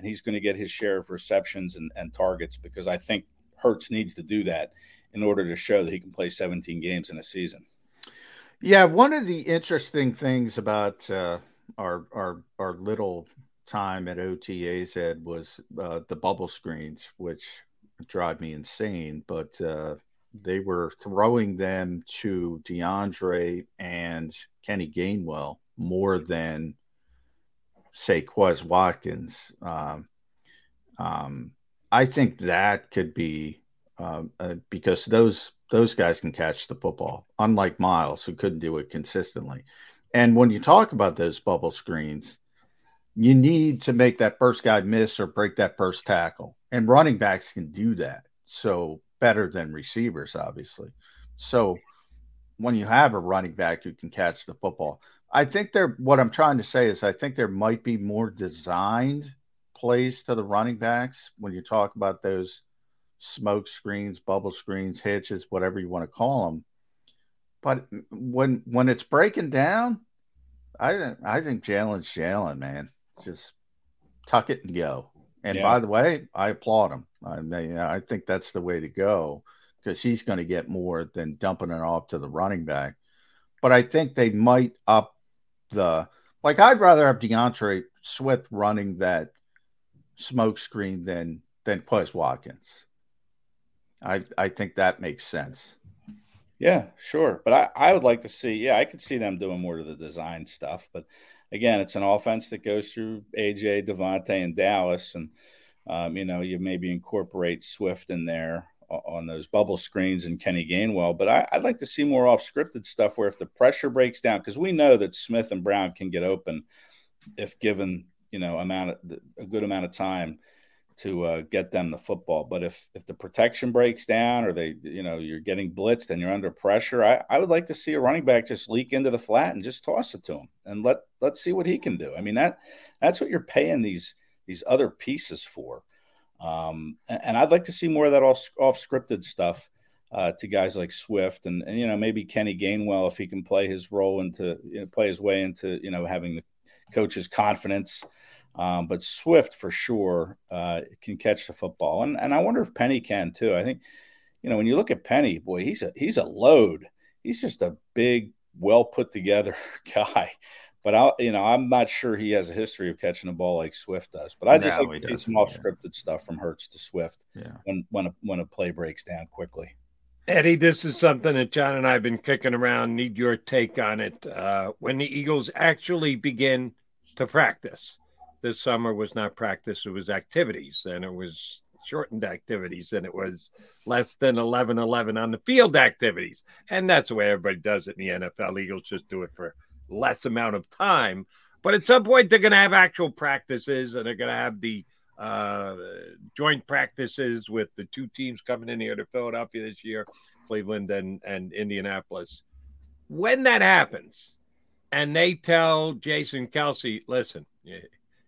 [SPEAKER 8] and he's going to get his share of receptions and, and targets because I think Hurts needs to do that in order to show that he can play 17 games in a season.
[SPEAKER 4] Yeah, one of the interesting things about uh, our our our little time at OTAs Ed was uh, the bubble screens, which drive me insane. But uh, they were throwing them to D'Andre and Kenny Gainwell more than say Quez Watkins. Um, um, I think that could be um, uh, because those those guys can catch the football, unlike Miles, who couldn't do it consistently. And when you talk about those bubble screens, you need to make that first guy miss or break that first tackle, and running backs can do that. So better than receivers, obviously. So when you have a running back who can catch the football, I think there. What I'm trying to say is, I think there might be more designed plays to the running backs when you talk about those smoke screens, bubble screens, hitches, whatever you want to call them. But when when it's breaking down, I think I think Jalen's Jalen, man. Just tuck it and go. And yeah. by the way, I applaud him. I mean, I think that's the way to go because he's going to get more than dumping it off to the running back. But I think they might up the like I'd rather have D'Andre Swift running that smoke screen than than Quez Watkins. I I think that makes sense.
[SPEAKER 8] Yeah, sure. But I, I would like to see, yeah, I could see them doing more of the design stuff. But again, it's an offense that goes through AJ, Davante, and Dallas. And, um, you know, you maybe incorporate Swift in there on those bubble screens and Kenny Gainwell. But I, would like to see more off scripted stuff where if the pressure breaks down, because we know that Smith and Brown can get open if given you know amount of a good amount of time to uh, get them the football. But if if the protection breaks down or they you know you're getting blitzed and you're under pressure, I, I would like to see a running back just leak into the flat and just toss it to him and let let's see what he can do. I mean that that's what you're paying these these other pieces for. Um, and I'd like to see more of that off, off scripted stuff uh, to guys like Swift and, and, you know, maybe Kenny Gainwell, if he can play his role into, you know, play his way into, you know, having the coach's confidence. Um, but Swift for sure uh, can catch the football. And, and I wonder if Penny can too. I think, you know, when you look at Penny, boy, he's a, he's a load. He's just a big, well put together <laughs> guy but I, you know, I'm not sure he has a history of catching a ball like Swift does. But I just no, like to see some off scripted yeah. stuff from Hurts to Swift yeah. when when a, when a play breaks down quickly.
[SPEAKER 3] Eddie, this is something that John and I have been kicking around. Need your take on it. Uh, when the Eagles actually begin to practice, this summer was not practice; it was activities, and it was shortened activities, and it was less than 11 11 on the field activities. And that's the way everybody does it in the NFL. Eagles just do it for less amount of time. But at some point, they're going to have actual practices and they're going to have the uh, joint practices with the two teams coming in here to Philadelphia this year, Cleveland and, and Indianapolis. When that happens, and they tell Jason Kelce, listen,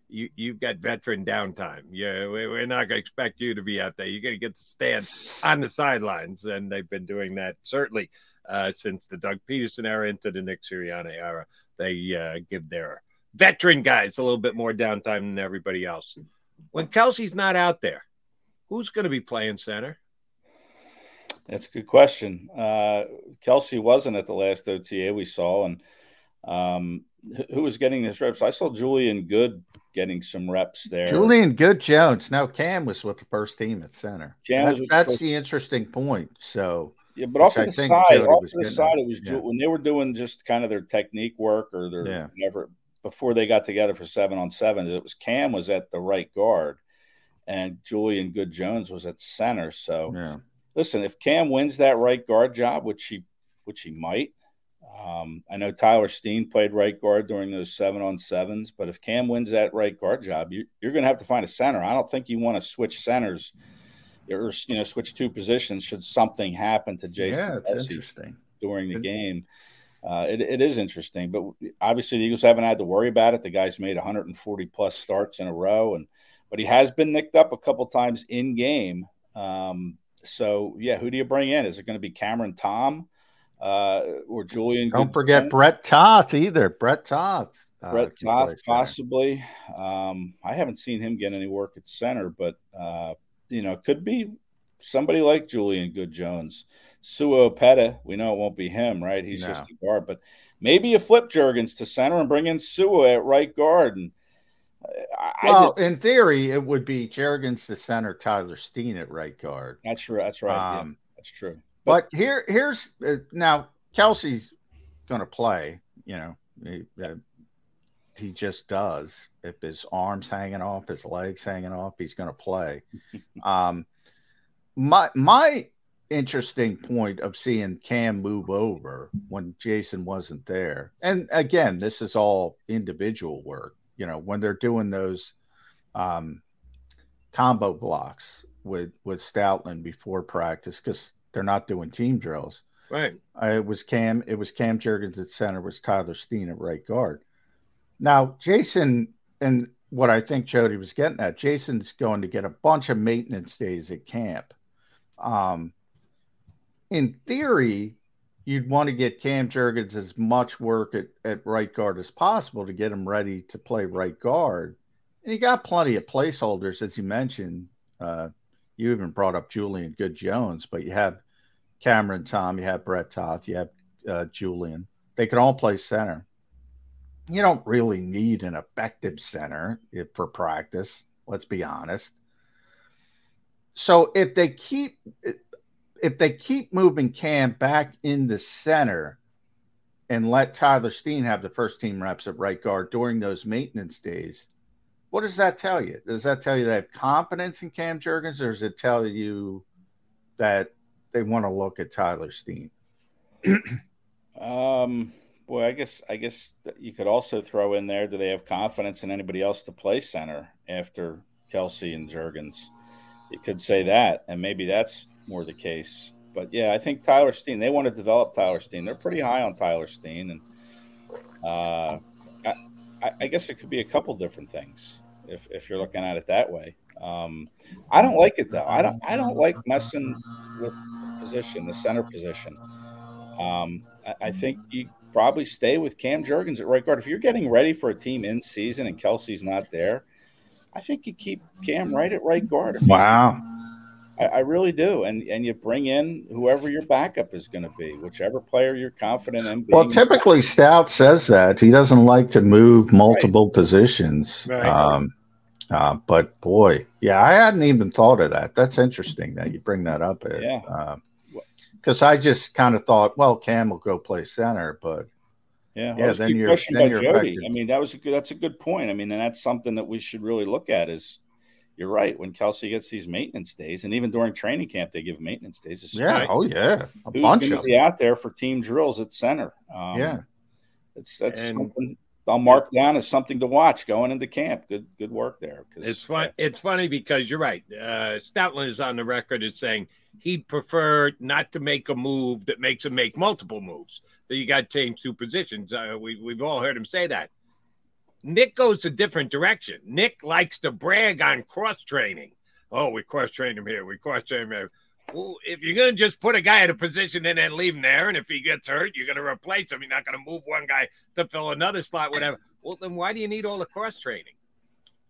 [SPEAKER 3] you, you've got veteran downtime. Yeah, we're not going to expect you to be out there. You're going to get to stand on the sidelines. And they've been doing that certainly uh, since the Doug Pederson era into the Nick Sirianni era. They uh, give their veteran guys a little bit more downtime than everybody else. When Kelce's not out there, who's going to be playing center?
[SPEAKER 8] That's a good question. Uh, Kelce wasn't at the last OTA we saw, and um, who was getting his reps? I saw Julian Good getting some reps there.
[SPEAKER 4] Julian Good Jones. Now Cam was with the first team at center. That, that's the, the interesting point. So
[SPEAKER 8] yeah, but off to the side, off to the side, it was yeah. when they were doing just kind of their technique work or their yeah. whatever before they got together for seven on seven. It was Cam was at the right guard, and Julian Good Jones was at center. So
[SPEAKER 4] yeah.
[SPEAKER 8] listen, if Cam wins that right guard job, which he which he might, um, I know Tyler Steen played right guard during those seven on sevens, but if Cam wins that right guard job, you, are going to have to find a center. I don't think you want to switch centers or you know switch two positions should something happen to Jason
[SPEAKER 4] yeah,
[SPEAKER 8] during the game. Uh, it, it is interesting, but obviously the Eagles haven't had to worry about it. The guy's made 140 plus starts in a row, and but he has been nicked up a couple times in game. Um, so yeah, who do you bring in? Is it going to be Cameron Tom uh, or Julian?
[SPEAKER 4] Don't Good forget Brett Toth either. Brett Toth.
[SPEAKER 8] Uh, Toth possibly. Um, I haven't seen him get any work at center, but uh, you know, could be somebody like Julian Good Jones. Sua Opeta, we know it won't be him, right? He's no. just a guard, but maybe you flip Jurgens to center and bring in Sua at right guard. And
[SPEAKER 4] I, well, in theory, it would be Jurgens to center, Tyler Steen at right guard.
[SPEAKER 8] That's true. That's right. Um, yeah, that's true.
[SPEAKER 4] But, but here, here's uh, now Kelce's going to play. You know, he, uh, he just does. If his arms hanging off, his legs hanging off, he's going to play. <laughs> um, my my interesting point of seeing Cam move over when Jason wasn't there, and again, this is all individual work. You know, when they're doing those um, combo blocks with with Stoutland before practice, because they're not doing team drills.
[SPEAKER 3] Right.
[SPEAKER 4] Uh, it was Cam. It was Cam Jurgens at center. Was Tyler Steen at right guard. Now, Jason, and what I think Jody was getting at, Jason's going to get a bunch of maintenance days at camp. Um, in theory, you'd want to get Cam Jurgens as much work at, at right guard as possible to get him ready to play right guard. And you got plenty of placeholders, as you mentioned. Uh, you even brought up Julian Good Jones, but you have Cameron Tom, you have Brett Toth, you have uh, Julian. They can all play center you don't really need an effective center for practice. Let's be honest. So if they keep if they keep moving Cam back in the center and let Tyler Steen have the first team reps at right guard during those maintenance days, what does that tell you? Does that tell you they have confidence in Cam Jurgens, or does it tell you that they want to look at Tyler Steen? <clears throat>
[SPEAKER 8] um Boy, I guess I guess you could also throw in there. Do they have confidence in anybody else to play center after Kelce and Jurgens? You could say that, and maybe that's more the case. But yeah, I think Tyler Steen. They want to develop Tyler Steen. They're pretty high on Tyler Steen, and uh, I, I, guess it could be a couple different things if if you're looking at it that way. Um, I don't like it though. I don't. I don't like messing with position, the center position. Um, I, I think you probably stay with Cam Jurgens at right guard. If you're getting ready for a team in season and Kelce's not there, I think you keep Cam right at right guard.
[SPEAKER 4] Wow.
[SPEAKER 8] I, I, really do. And and you bring in whoever your backup is going to be, whichever player you're confident in.
[SPEAKER 4] well, typically Stout says that he doesn't like to move multiple right. positions. Right. Um, uh, but boy, yeah, I hadn't even thought of that. That's interesting that you bring that up. Ed.
[SPEAKER 8] Yeah.
[SPEAKER 4] Uh, because I just kind of thought, well, Cam will go play center, but
[SPEAKER 8] yeah, yeah. Then you're, then you're Jody. I mean, that was a good. That's a good point. I mean, and that's something that we should really look at. Is you're right when Kelce gets these maintenance days, and even during training camp, they give maintenance days.
[SPEAKER 4] yeah, oh yeah,
[SPEAKER 8] a who's bunch of be out there for team drills at center?
[SPEAKER 4] Um, yeah,
[SPEAKER 8] it's that's
[SPEAKER 3] And-
[SPEAKER 8] something I'll mark down as something to watch going into camp. Good good work there.
[SPEAKER 3] It's fun. It's funny because you're right. Uh, Stoutland is on the record as saying he'd prefer not to make a move that makes him make multiple moves. That you got to change two positions. Uh, we we've all heard him say that. Nick goes a different direction. Nick likes to brag on cross training. Oh, we cross train him here. We cross train him here. Well, if you're going to just put a guy at a position and then leave him there, and if he gets hurt, you're going to replace him. You're not going to move one guy to fill another slot, whatever. Well, then why do you need all the cross training?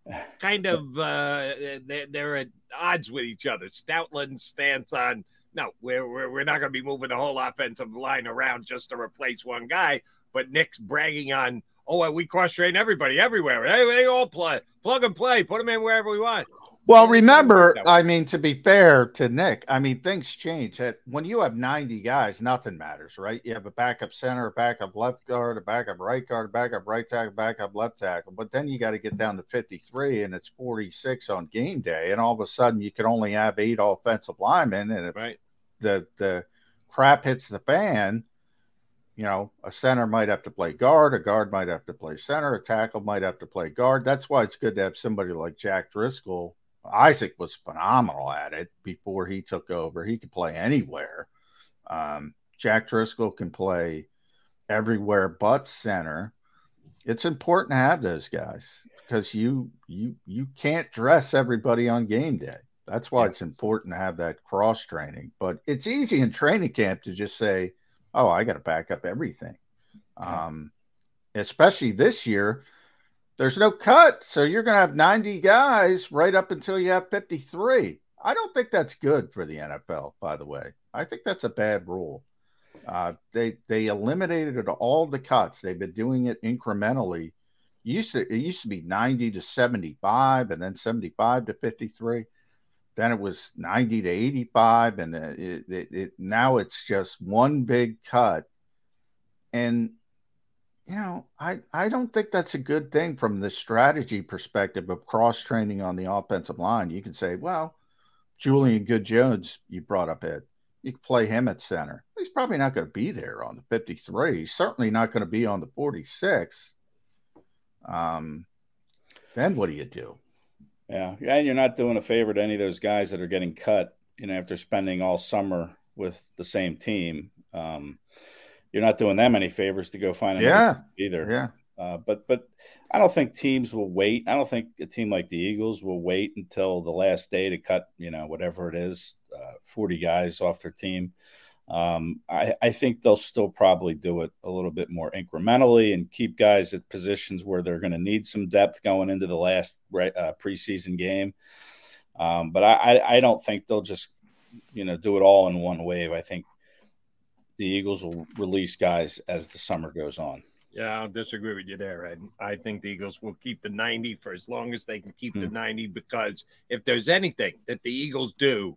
[SPEAKER 3] <laughs> Kind of, uh, they're, they're at odds with each other. Stoutland's stance on no, we're, we're, we're not going to be moving the whole offensive line around just to replace one guy. But Nick's bragging on, oh, we cross train everybody everywhere. Hey, they all play, plug and play, put them in wherever we want.
[SPEAKER 4] Well, remember, I mean, to be fair to Nick, I mean, things change. That when you have 90 guys, nothing matters, right? You have a backup center, a backup left guard, a backup right guard, a backup right tackle, backup left tackle. But then you got to get down to 53 and it's 46 on game day. And all of a sudden you can only have eight offensive linemen. And if
[SPEAKER 3] right.
[SPEAKER 4] the, the crap hits the fan, you know, a center might have to play guard, a guard might have to play center, a tackle might have to play guard. That's why it's good to have somebody like Jack Driscoll Isaac was phenomenal at it before he took over. He could play anywhere. Um, Jack Driscoll can play everywhere but center. It's important to have those guys because you you you can't dress everybody on game day. That's why it's important to have that cross training. But it's easy in training camp to just say, "Oh, I got to back up everything." Um, especially this year, there's no cut. So you're going to have 90 guys right up until you have 53. I don't think that's good for the NFL, by the way. I think that's a bad rule. Uh, they they eliminated all the cuts. They've been doing it incrementally. Used to it used to be 90 to 75 and then 75 to 53. Then it was 90 to 85 and it, it, it now it's just one big cut. And you know, I, I don't think that's a good thing from the strategy perspective of cross training on the offensive line. You can say, well, Julian Good Jones, you brought up Ed. You can play him at center. He's probably not going to be there on the 53. He's certainly not going to be on the 46. Um, then what do you do?
[SPEAKER 8] Yeah, and you're not doing a favor to any of those guys that are getting cut. You know, after spending all summer with the same team, um, you're not doing them any favors to go find
[SPEAKER 4] yeah
[SPEAKER 8] either.
[SPEAKER 4] Yeah.
[SPEAKER 8] Uh, but but I don't think teams will wait. I don't think a team like the Eagles will wait until the last day to cut you know whatever it is, uh, forty guys off their team. Um, I, I think they'll still probably do it a little bit more incrementally and keep guys at positions where they're going to need some depth going into the last uh, preseason game. Um, but I, I, I don't think they'll just you know do it all in one wave. I think the Eagles will release guys as the summer goes on.
[SPEAKER 3] Yeah, I'll disagree with you there, Ed. I think the Eagles will keep the 90 for as long as they can keep the hmm. 90 because if there's anything that the Eagles do,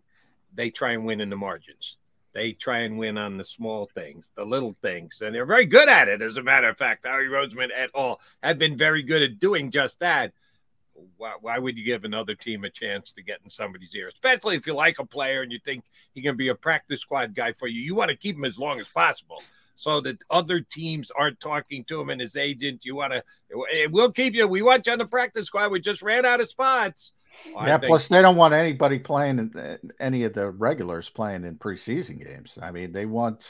[SPEAKER 3] they try and win in the margins. They try and win on the small things, the little things, and they're very good at it. As a matter of fact, Howie Roseman et al. have been very good at doing just that. Why, why would you give another team a chance to get in somebody's ear, especially if you like a player and you think he can be a practice squad guy for you? You want to keep him as long as possible so that other teams aren't talking to him and his agent. You want to, eh, we'll keep you. We want you on the practice squad. We just ran out of spots.
[SPEAKER 4] Well, yeah. Think, plus, they don't want anybody playing in, eh, any of the regulars playing in preseason games. I mean, they want,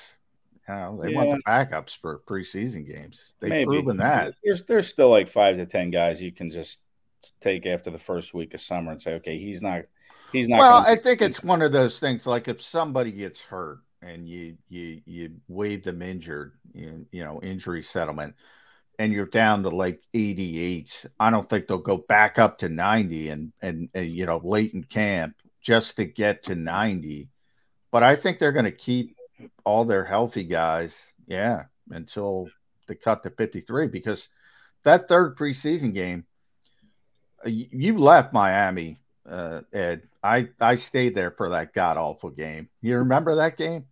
[SPEAKER 4] you know, they yeah. want the backups for preseason games. They've Maybe. proven that.
[SPEAKER 8] There's, there's still like five to 10 guys you can just take after the first week of summer and say, okay, he's not, he's not.
[SPEAKER 4] Well, I think it's one of those things like if somebody gets hurt, and you you you waive them injured, you, you know, injury settlement, and you're down to like 88. I don't think they'll go back up to 90 and and, and you know late in camp just to get to 90. But I think they're going to keep all their healthy guys, yeah, until they cut to 53 because that third preseason game, you left Miami uh, Ed. I I stayed there for that god awful game. You remember that game?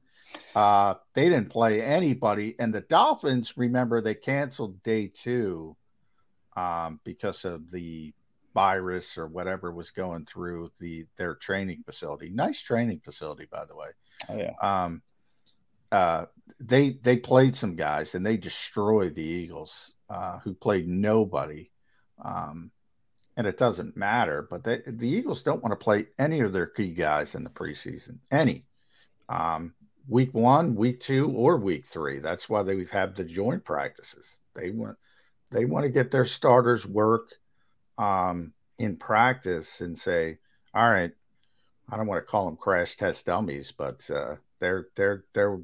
[SPEAKER 4] Uh, they didn't play anybody, and the Dolphins. Remember, they canceled day two um, because of the virus or whatever was going through the their training facility. Nice training facility, by the way.
[SPEAKER 8] Oh yeah.
[SPEAKER 4] Um, uh, they they played some guys and they destroyed the Eagles, uh, who played nobody. Um, and it doesn't matter, but they, the Eagles don't want to play any of their key guys in the preseason. Any. Um, week one, week two, or week three. That's why they have the joint practices. They want they want to get their starters work um, in practice and say, all right, I don't want to call them crash test dummies, but uh, they're they're they're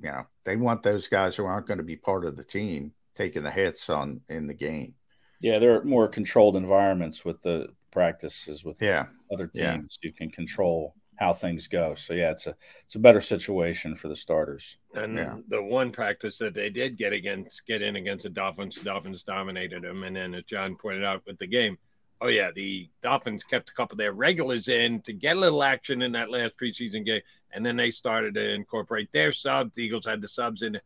[SPEAKER 4] you know they want those guys who aren't going to be part of the team taking the hits on in the game.
[SPEAKER 8] Yeah, they're more controlled environments with the practices with
[SPEAKER 4] yeah
[SPEAKER 8] other
[SPEAKER 4] Yeah.
[SPEAKER 8] teams. You can control how things go. So yeah, it's a it's a better situation for the starters.
[SPEAKER 3] And the one practice that they did get against, get in against the Dolphins, the Dolphins dominated them. And then, as John pointed out with the game, oh yeah, the Dolphins kept a couple of their regulars in to get a little action in that last preseason game, and then they started to incorporate their subs. The Eagles had the subs in.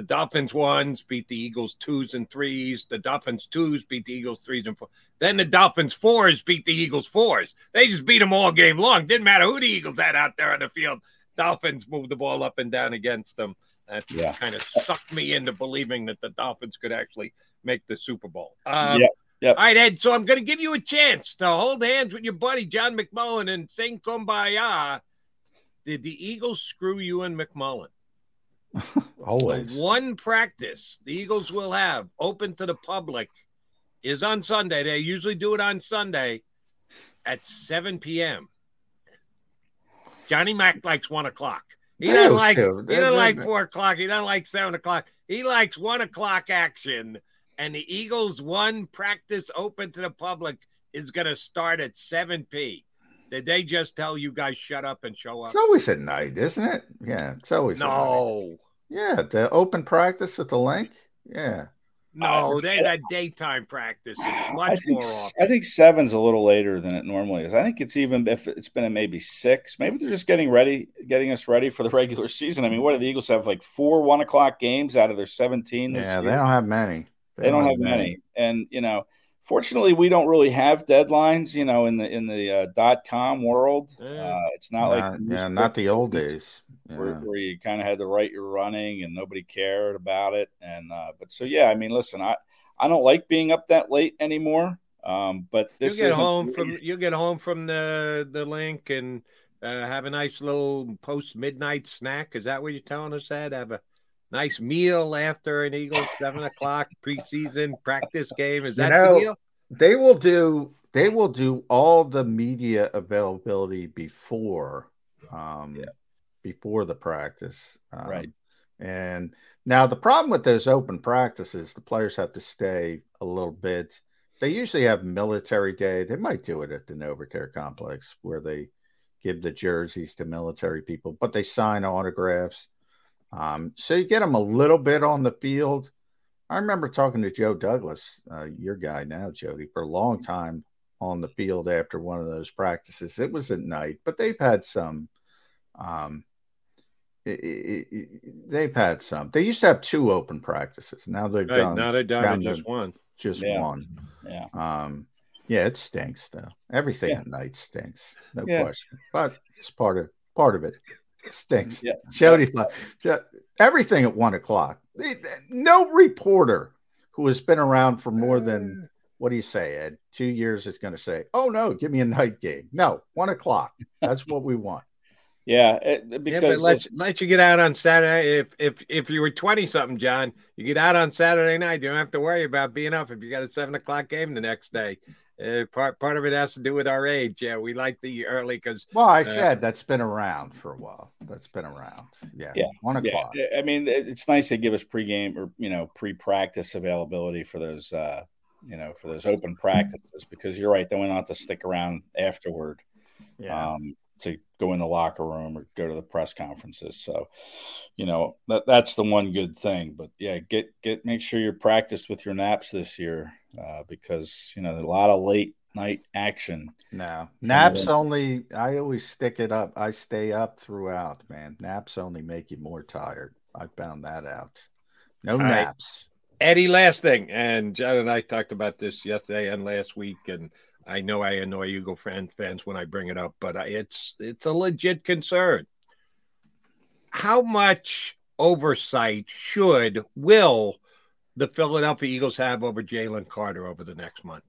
[SPEAKER 3] The Dolphins ones beat the Eagles twos and threes. The Dolphins twos beat the Eagles threes and four. Then the Dolphins fours beat the Eagles fours. They just beat them all game long. Didn't matter who the Eagles had out there on the field. Dolphins moved the ball up and down against them. That
[SPEAKER 8] Yeah.
[SPEAKER 3] kind of sucked me into believing that the Dolphins could actually make the Super Bowl. Um,
[SPEAKER 8] Yep, yep.
[SPEAKER 3] All right, Ed. So I'm going to give you a chance to hold hands with your buddy John McMullen and sing "Kumbaya." Did the Eagles screw you and McMullen? <laughs>
[SPEAKER 4] Always.
[SPEAKER 3] The one practice the Eagles will have open to the public is on Sunday. They usually do it on Sunday at 7 p.m. Johnny Mack likes one o'clock. He doesn't like he doesn't like four o'clock. He doesn't like seven o'clock. He likes one o'clock action. And the Eagles one practice open to the public is gonna start at 7 p. Did they just tell you guys shut up and show up?
[SPEAKER 4] It's always at night, isn't it? Yeah, it's always at night.
[SPEAKER 3] No.
[SPEAKER 4] Yeah, the open practice at the Linc. Yeah.
[SPEAKER 3] No, they had daytime practice. It's <sighs>
[SPEAKER 8] I think
[SPEAKER 3] more often.
[SPEAKER 8] I think seven's a little later than it normally is. I think it's even if it's been at maybe six. Maybe they're just getting ready, getting us ready for the <laughs> regular season. I mean, what do the Eagles have? Like four one o'clock games out of their seventeen. This
[SPEAKER 4] Yeah,
[SPEAKER 8] year?
[SPEAKER 4] they don't have many.
[SPEAKER 8] They, don't have many. and you know, fortunately, we don't really have deadlines. You know, in the in the uh, dot com world, uh, it's not like
[SPEAKER 4] Not-
[SPEAKER 8] the
[SPEAKER 4] yeah, not the old days.
[SPEAKER 8] Where,
[SPEAKER 4] Yeah.
[SPEAKER 8] where you kind of had to write your running and nobody cared about it. And uh, but so yeah, I mean, listen, I I don't like being up that late anymore. Um, but
[SPEAKER 3] You
[SPEAKER 8] this
[SPEAKER 3] get
[SPEAKER 8] isn't
[SPEAKER 3] home
[SPEAKER 8] really-
[SPEAKER 3] from you get home from the the Linc and uh, have a nice little post midnight snack. Is that what you're telling us? Ed? have a nice meal after an Eagles seven o'clock preseason practice game. Is
[SPEAKER 4] You
[SPEAKER 3] that
[SPEAKER 4] know,
[SPEAKER 3] the deal?
[SPEAKER 4] They will do they will do all the media availability before um before the practice. Um,
[SPEAKER 8] Right.
[SPEAKER 4] And now the problem with those open practices, the players have to stay a little bit. They usually have military day. They might do it at the NovaCare complex where they give the jerseys to military people, but they sign autographs. Um, so you get them a little bit on the field. I remember talking to Joe Douglas, uh, your guy now, Jody, for a long time on the field after one of those practices. It was at night, but they've had some. Um, i- i- i- they've had some. They used to have two open practices. Now they've
[SPEAKER 3] Right,
[SPEAKER 4] done.
[SPEAKER 3] now they're down to
[SPEAKER 4] to
[SPEAKER 3] just one.
[SPEAKER 4] Just
[SPEAKER 8] Yeah.
[SPEAKER 4] one.
[SPEAKER 8] Yeah.
[SPEAKER 4] Um, yeah, it stinks though. Everything
[SPEAKER 8] Yeah.
[SPEAKER 4] at night stinks, no
[SPEAKER 8] Yeah.
[SPEAKER 4] question. But it's part of part of it. It stinks.
[SPEAKER 8] Yeah.
[SPEAKER 4] Jody, everything at one o'clock. No reporter who has been around for more than what do you say, Ed? Two years is going to say, "Oh no, give me a night game." No, one o'clock. That's what we want.
[SPEAKER 8] Yeah, it, because
[SPEAKER 3] but let's let you get out on Saturday. If if if you were twenty something, John, you get out on Saturday night. You don't have to worry about being up if you got a seven o'clock game the next day. Uh, part part of it has to do with our age. Yeah, we like the early because.
[SPEAKER 4] Well, I said that's been around for a while. That's been around. Yeah,
[SPEAKER 8] yeah,
[SPEAKER 4] one
[SPEAKER 8] yeah.
[SPEAKER 4] o'clock.
[SPEAKER 8] I mean, it's nice they give us pregame or you know pre-practice availability for those uh, you know for those open practices because you're right. They won't have to stick around afterward.
[SPEAKER 4] Yeah.
[SPEAKER 8] Um, to go in the locker room or go to the press conferences. So, you know, that that's the one good thing. But yeah, get get make sure you're practiced with your naps this year uh, because you know a lot of late night action.
[SPEAKER 4] No, naps
[SPEAKER 8] the-
[SPEAKER 4] only. I always stick it up. I stay up throughout, man. Naps only make you more tired. I found that out. No
[SPEAKER 3] All right.
[SPEAKER 4] naps.
[SPEAKER 3] Eddie, last thing, and John and I talked about this yesterday and last week, and I know I annoy Eagle fan fans when I bring it up, but I, it's it's a legit concern. How much oversight should will the Philadelphia Eagles have over Jalen Carter over the next month?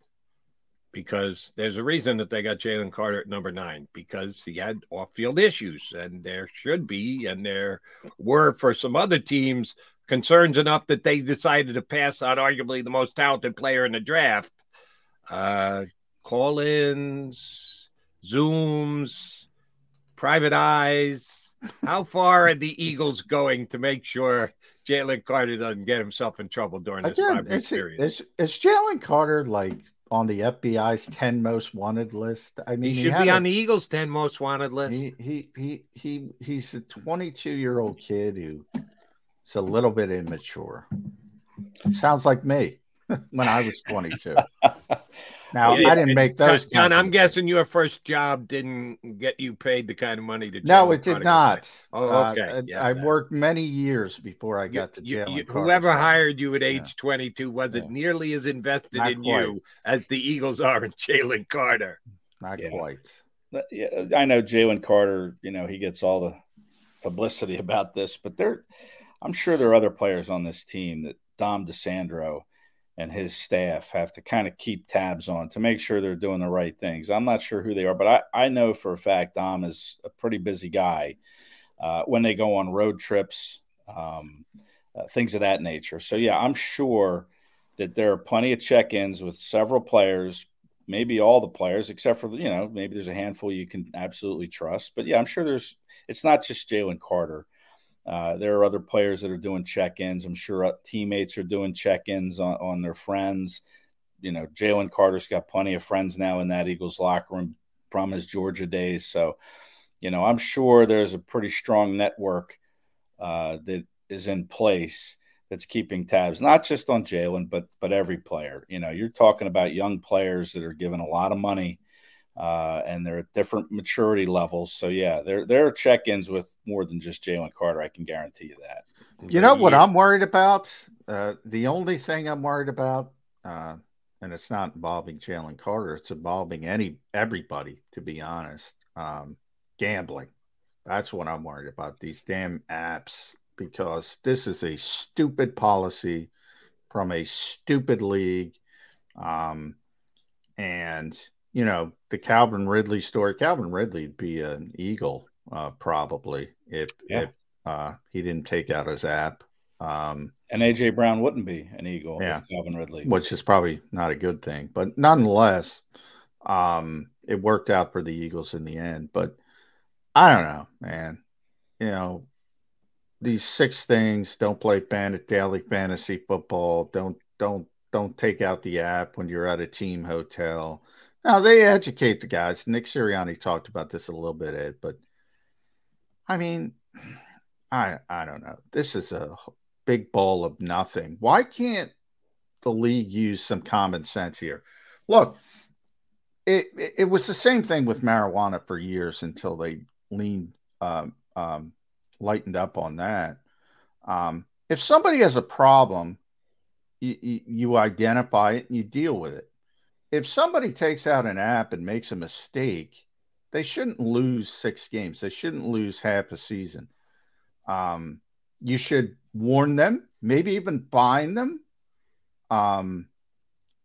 [SPEAKER 3] Because there's a reason that they got Jalen Carter at number nine because he had off-field issues, and there should be, and there were for some other teams concerns enough that they decided to pass on arguably the most talented player in the draft. Uh, call-ins, zooms, private eyes. How far are the Eagles going to make sure Jalen Carter doesn't get himself in trouble during this
[SPEAKER 4] Again,
[SPEAKER 3] five-week
[SPEAKER 4] is,
[SPEAKER 3] period?
[SPEAKER 4] is, is Jalen Carter like on the FBI's 10 most wanted list? I mean,
[SPEAKER 3] he should
[SPEAKER 4] had
[SPEAKER 3] be
[SPEAKER 4] a-
[SPEAKER 3] on the Eagles' 10 most wanted list.
[SPEAKER 4] He he he he he's a 22 year old kid who is a little bit immature. Sounds like me <laughs> when I was 22. <laughs> Now
[SPEAKER 3] Yeah,
[SPEAKER 4] I didn't make those.
[SPEAKER 3] John, I'm guessing your first job didn't get you paid the kind of money to.
[SPEAKER 4] No, it did not.
[SPEAKER 3] Oh,
[SPEAKER 4] Uh,
[SPEAKER 3] okay.
[SPEAKER 4] I-
[SPEAKER 3] yeah,
[SPEAKER 4] I
[SPEAKER 3] yeah.
[SPEAKER 4] worked many years before I got to
[SPEAKER 3] You-
[SPEAKER 4] jail.
[SPEAKER 3] you- whoever hired you at age 22 wasn't nearly as invested
[SPEAKER 4] Not
[SPEAKER 3] in
[SPEAKER 4] quite.
[SPEAKER 3] you as the Eagles are in <laughs> Jalen Carter.
[SPEAKER 4] Not
[SPEAKER 8] Yeah.
[SPEAKER 4] quite.
[SPEAKER 8] But, yeah, I know Jalen Carter. You know he gets all the publicity <laughs> about this, but there, I'm sure there are other players on this team that Dom DiSandro and his staff have to kind of keep tabs on to make sure they're doing the right things. I'm not sure who they are, but I, I know for a fact Dom is a pretty busy guy uh, when they go on road trips, um, uh, things of that nature. So yeah, I'm sure that there are plenty of check-ins with several players, maybe all the players, except for you know maybe there's a handful you can absolutely trust. But yeah, I'm sure there's. It's not just Jalen Carter. Uh, there are other players that are doing check-ins. I'm sure uh, teammates are doing check-ins on, on their friends. You know, Jalen Carter's got plenty of friends now in that Eagles locker room from his Georgia days. So, you know, I'm sure there's a pretty strong network uh, that is in place that's keeping tabs, not just on Jalen, but but every player. You know, you're talking about young players that are given a lot of money, uh, and they're at different maturity levels. So yeah, there there are check-ins with more than just Jalen Carter. I can guarantee you that.
[SPEAKER 4] You know what I'm worried about? Uh, the only thing I'm worried about, uh, and it's not involving Jalen Carter, it's involving any everybody, to be honest. Um, gambling. That's what I'm worried about. These damn apps, because this is a stupid policy from a stupid league. Um, and you know, the Calvin Ridley story, Calvin Ridley'd be an eagle, uh, probably if
[SPEAKER 8] Yeah.
[SPEAKER 4] if uh, he didn't take out his app. Um,
[SPEAKER 8] And AJ Brown wouldn't be an Eagle
[SPEAKER 4] Yeah.
[SPEAKER 8] if Calvin Ridley.
[SPEAKER 4] which is probably not a good thing, but nonetheless, um, it worked out for the Eagles in the end. But I don't know, man. You know, these six things: don't play fan- daily fantasy football. Don't don't don't take out the app when you're at a team hotel. Now they educate the guys. Nick Sirianni talked about this a little bit, Ed, but I mean, I I don't know. This is a big ball of nothing. Why can't the league use some common sense here? Look, it it, was the same thing with marijuana for years until they leaned um, um, lightened up on that. Um, if somebody has a problem, you, you, you identify it and you deal with it. If somebody takes out an app and makes a mistake, they shouldn't lose six games. They shouldn't lose half a season. Um, you should warn them, maybe even fine them. Um,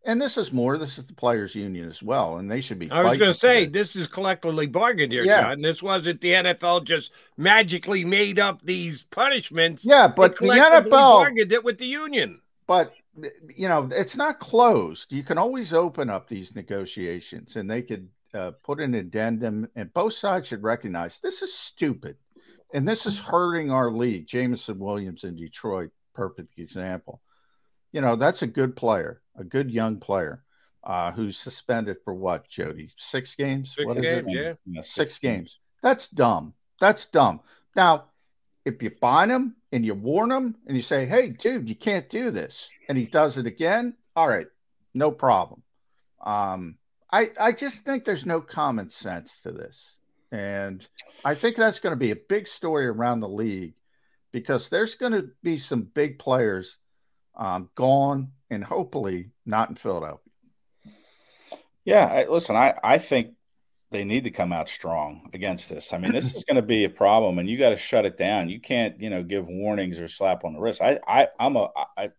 [SPEAKER 4] and this is more. This is the players' union as well, and they should be.
[SPEAKER 3] I was going to say
[SPEAKER 4] this.
[SPEAKER 3] is collectively bargained here,
[SPEAKER 4] Yeah.
[SPEAKER 3] John. This wasn't the NFL just magically made up these punishments.
[SPEAKER 4] Yeah, but the
[SPEAKER 3] collectively
[SPEAKER 4] NFL
[SPEAKER 3] bargained it with the union.
[SPEAKER 4] But you know it's not closed. You can always open up these negotiations and they could uh, put an addendum and both sides should recognize this is stupid and this is hurting our league. Jameson williams in detroit perfect example. You know that's a good player a good young player uh, who's suspended for what jody? Six games?
[SPEAKER 3] Six
[SPEAKER 4] What is
[SPEAKER 3] games,
[SPEAKER 4] it?
[SPEAKER 3] yeah.
[SPEAKER 4] six games. That's dumb. That's dumb. Now if you find him and you warn him and you say, "Hey, dude, you can't do this," and he does it again, all right, no problem. Um, I I just think there's no common sense to this, and I think that's going to be a big story around the league because there's going to be some big players um, gone, and hopefully not in Philadelphia.
[SPEAKER 8] Yeah, I, listen, I, I think they need to come out strong against this. I mean, this is going to be a problem, and you got to shut it down. You can't, you know, give warnings or slap on the wrist. I, I, I'm a, I,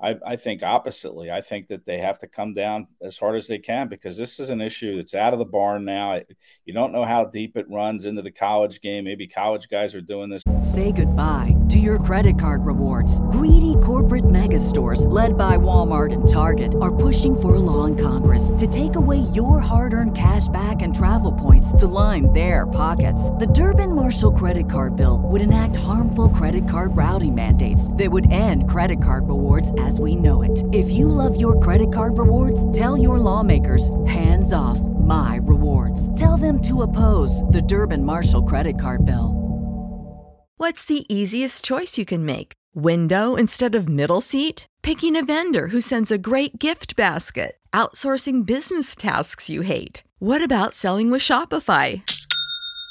[SPEAKER 8] I, I think oppositely. I think that they have to come down as hard as they can because this is an issue that's out of the barn now. You don't know how deep it runs into the college game. Maybe college guys are doing this.
[SPEAKER 5] Say goodbye to your credit card rewards. Greedy corporate mega stores, led by Walmart and Target, are pushing for a law in Congress to take away your hard earned cash back and travel points to line their pockets. The Durbin Marshall credit card bill would enact harmful credit card routing mandates that would end credit card rewards as we know it. If you love your credit card rewards, tell your lawmakers hands off my rewards. Tell them to oppose the Durbin Marshall credit card bill.
[SPEAKER 9] What's the easiest choice you can make? Window instead of middle seat? Picking a vendor who sends a great gift basket? Outsourcing business tasks you hate? What about selling with Shopify?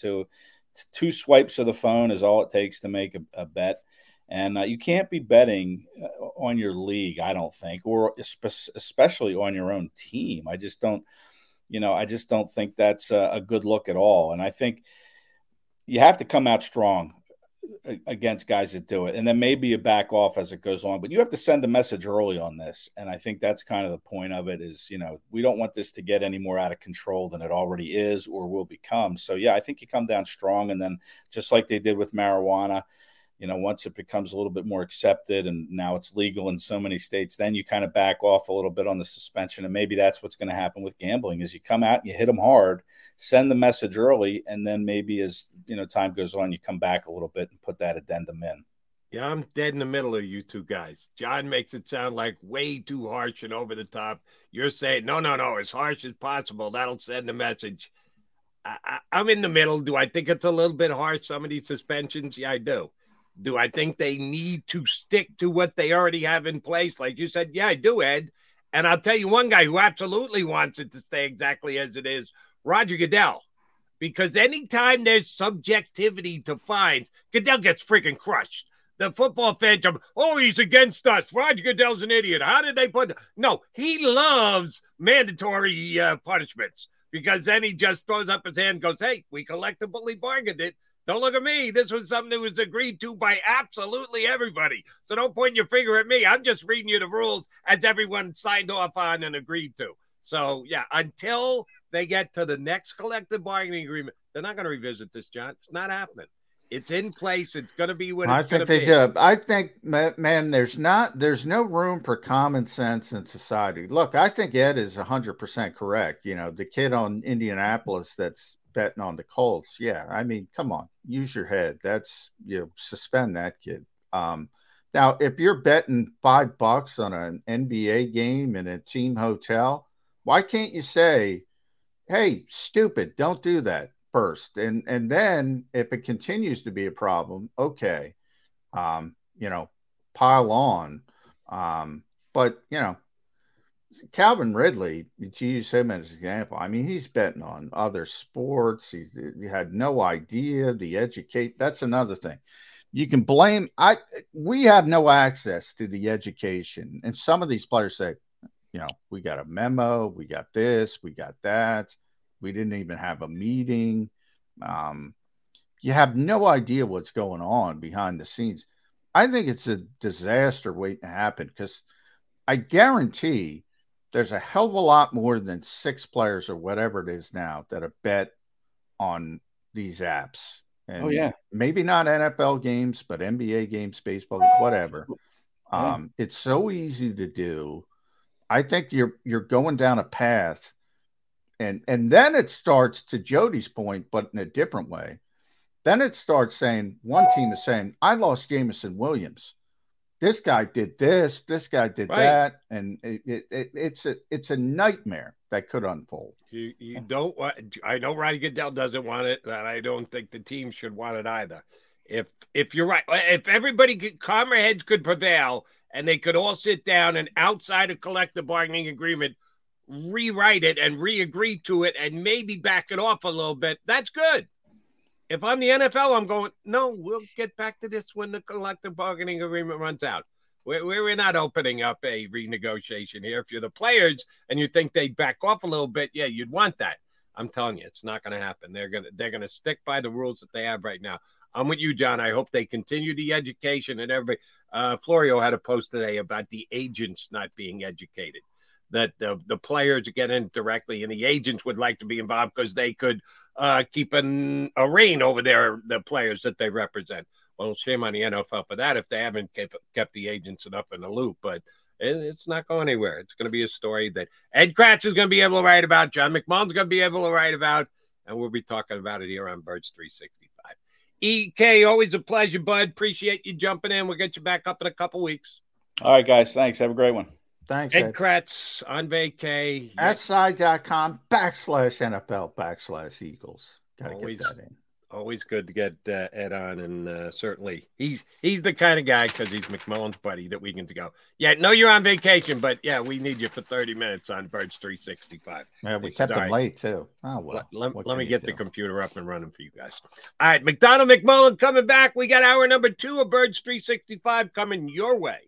[SPEAKER 8] To two swipes of the phone is all it takes to make a, a bet. And uh, you can't be betting uh, on your league, I don't think, or especially on your own team. I just don't, you know, I just don't think that's a, a good look at all. And I think you have to come out strong against guys that do it. And then maybe you back off as it goes on but you have to send a message early on this. And i think that's kind of the point of it is you know we don't want this to get any more out of control than it already is or will become. So yeah i think you come down strong. And then just like they did with marijuana you know, once it becomes a little bit more accepted and now it's legal in so many states, then you kind of back off a little bit on the suspension. And maybe that's what's going to happen with gambling is you come out and you hit them hard, send the message early, and then maybe as you know time goes on, you come back a little bit and put that addendum in.
[SPEAKER 3] Yeah, I'm dead in the middle of you two guys. John makes it sound like way too harsh and over the top. You're saying no, no, no, as harsh as possible. That'll send a message. I, am in the middle. Do I think it's a little bit harsh? Some of these suspensions, yeah, I do. Do I think they need to stick to what they already have in place? Like you said, yeah, I do, Ed. And I'll tell you one guy who absolutely wants it to stay exactly as it is Roger Goodell. Because anytime there's subjectivity to find, Goodell gets freaking crushed. The football fans are, oh, he's against us. Roger Goodell's an idiot. How did they put? No, he loves mandatory uh, punishments because then he just throws up his hand and goes, hey, we collectively bargained it. Don't look at me. This was something that was agreed to by absolutely everybody. So don't point your finger at me. I'm just reading you the rules as everyone signed off on and agreed to. So yeah, until they get to the next collective bargaining agreement, they're not going to revisit this, John. It's not happening. It's in place. It's going to be what I
[SPEAKER 4] think they
[SPEAKER 3] be.
[SPEAKER 4] do. I think, man, there's not, there's no room for common sense in society. Look, I think Ed is 100% correct. You know, the kid on Indianapolis that's betting on the Colts. Yeah, I mean, come on, use your head. That's you know, suspend that kid. Um, now, if you're betting five bucks on an NBA game in a team hotel, why can't you say, "Hey, stupid, don't do that first? And and then if it continues to be a problem, okay, um, you know, pile on. Um, but you know, Calvin Ridley, to use him as an example, I mean, he's betting on other sports. He's he had no idea the educate. That's another thing. You can blame I we have no access to the education. And some of these players say, you know, we got a memo, we got this, we got that. We didn't even have a meeting. Um, you have no idea what's going on behind the scenes. I think it's a disaster waiting to happen because I guarantee there's a hell of a lot more than six players or whatever it is now that are bet on these apps. And
[SPEAKER 8] oh yeah,
[SPEAKER 4] maybe not NFL games, but NBA games, baseball, whatever. Yeah. Um, it's so easy to do. I think you're you're going down a path And and then it starts to Jody's point, but in a different way. Then it starts saying one team is saying, I lost Jameson Williams. This guy did this, this guy did
[SPEAKER 3] Right.
[SPEAKER 4] that, and it, it, it, it's a it's a nightmare that could unfold.
[SPEAKER 3] You you don't want. I know Ronnie Goodell doesn't want it, and I don't think the team should want it either. If if you're right, eh, if everybody could, calmer heads could prevail, and they could all sit down and outside a collective bargaining agreement, rewrite it and re-agree to it, and maybe back it off a little bit, that's good. If I'm the NFL, I'm going. No, we'll get back to this when the collective bargaining agreement runs out. We're, we're not opening up a renegotiation here. If you're the players and you think they back off a little bit, yeah, you'd want that. I'm telling you, it's not going to happen. They're gonna they're gonna stick by the rules that they have right now. I'm with you, John. I hope they continue the education and everybody. Uh, Florio had a post today about the agents not being educated. That the the players get in directly, and the agents would like to be involved because they could uh, keep an, a reign over their the players that they represent. Well, shame on the NFL for that if they haven't kept, kept the agents enough in the loop. But it, it's not going anywhere. It's going to be a story that Ed Kracz is going to be able to write about. John McMullen's going to be able to write about, and we'll be talking about it here on Birds 365. EK, always a pleasure, bud. Appreciate you jumping in. We'll get you back up in a couple weeks.
[SPEAKER 8] All right, guys. Thanks. Have a great one.
[SPEAKER 4] Thanks,
[SPEAKER 3] Ed
[SPEAKER 4] Ed.
[SPEAKER 3] Kracz on vacay.
[SPEAKER 4] SI.com backslash NFL backslash Eagles. Gotta
[SPEAKER 3] Always-
[SPEAKER 4] get that in.
[SPEAKER 3] Always good to get uh, Ed on, and uh, certainly he's he's the kind of guy because he's McMullen's buddy that we can go. Yeah, no, you're on vacation, but yeah, we need you for 30 minutes on Birds 365.
[SPEAKER 4] Yeah, we kept
[SPEAKER 3] him
[SPEAKER 4] late too. Oh well.
[SPEAKER 3] Let, let- let me get the computer up and running for you guys. All right, McDonald McMullen coming back. We got hour number two of Birds 365 coming your way.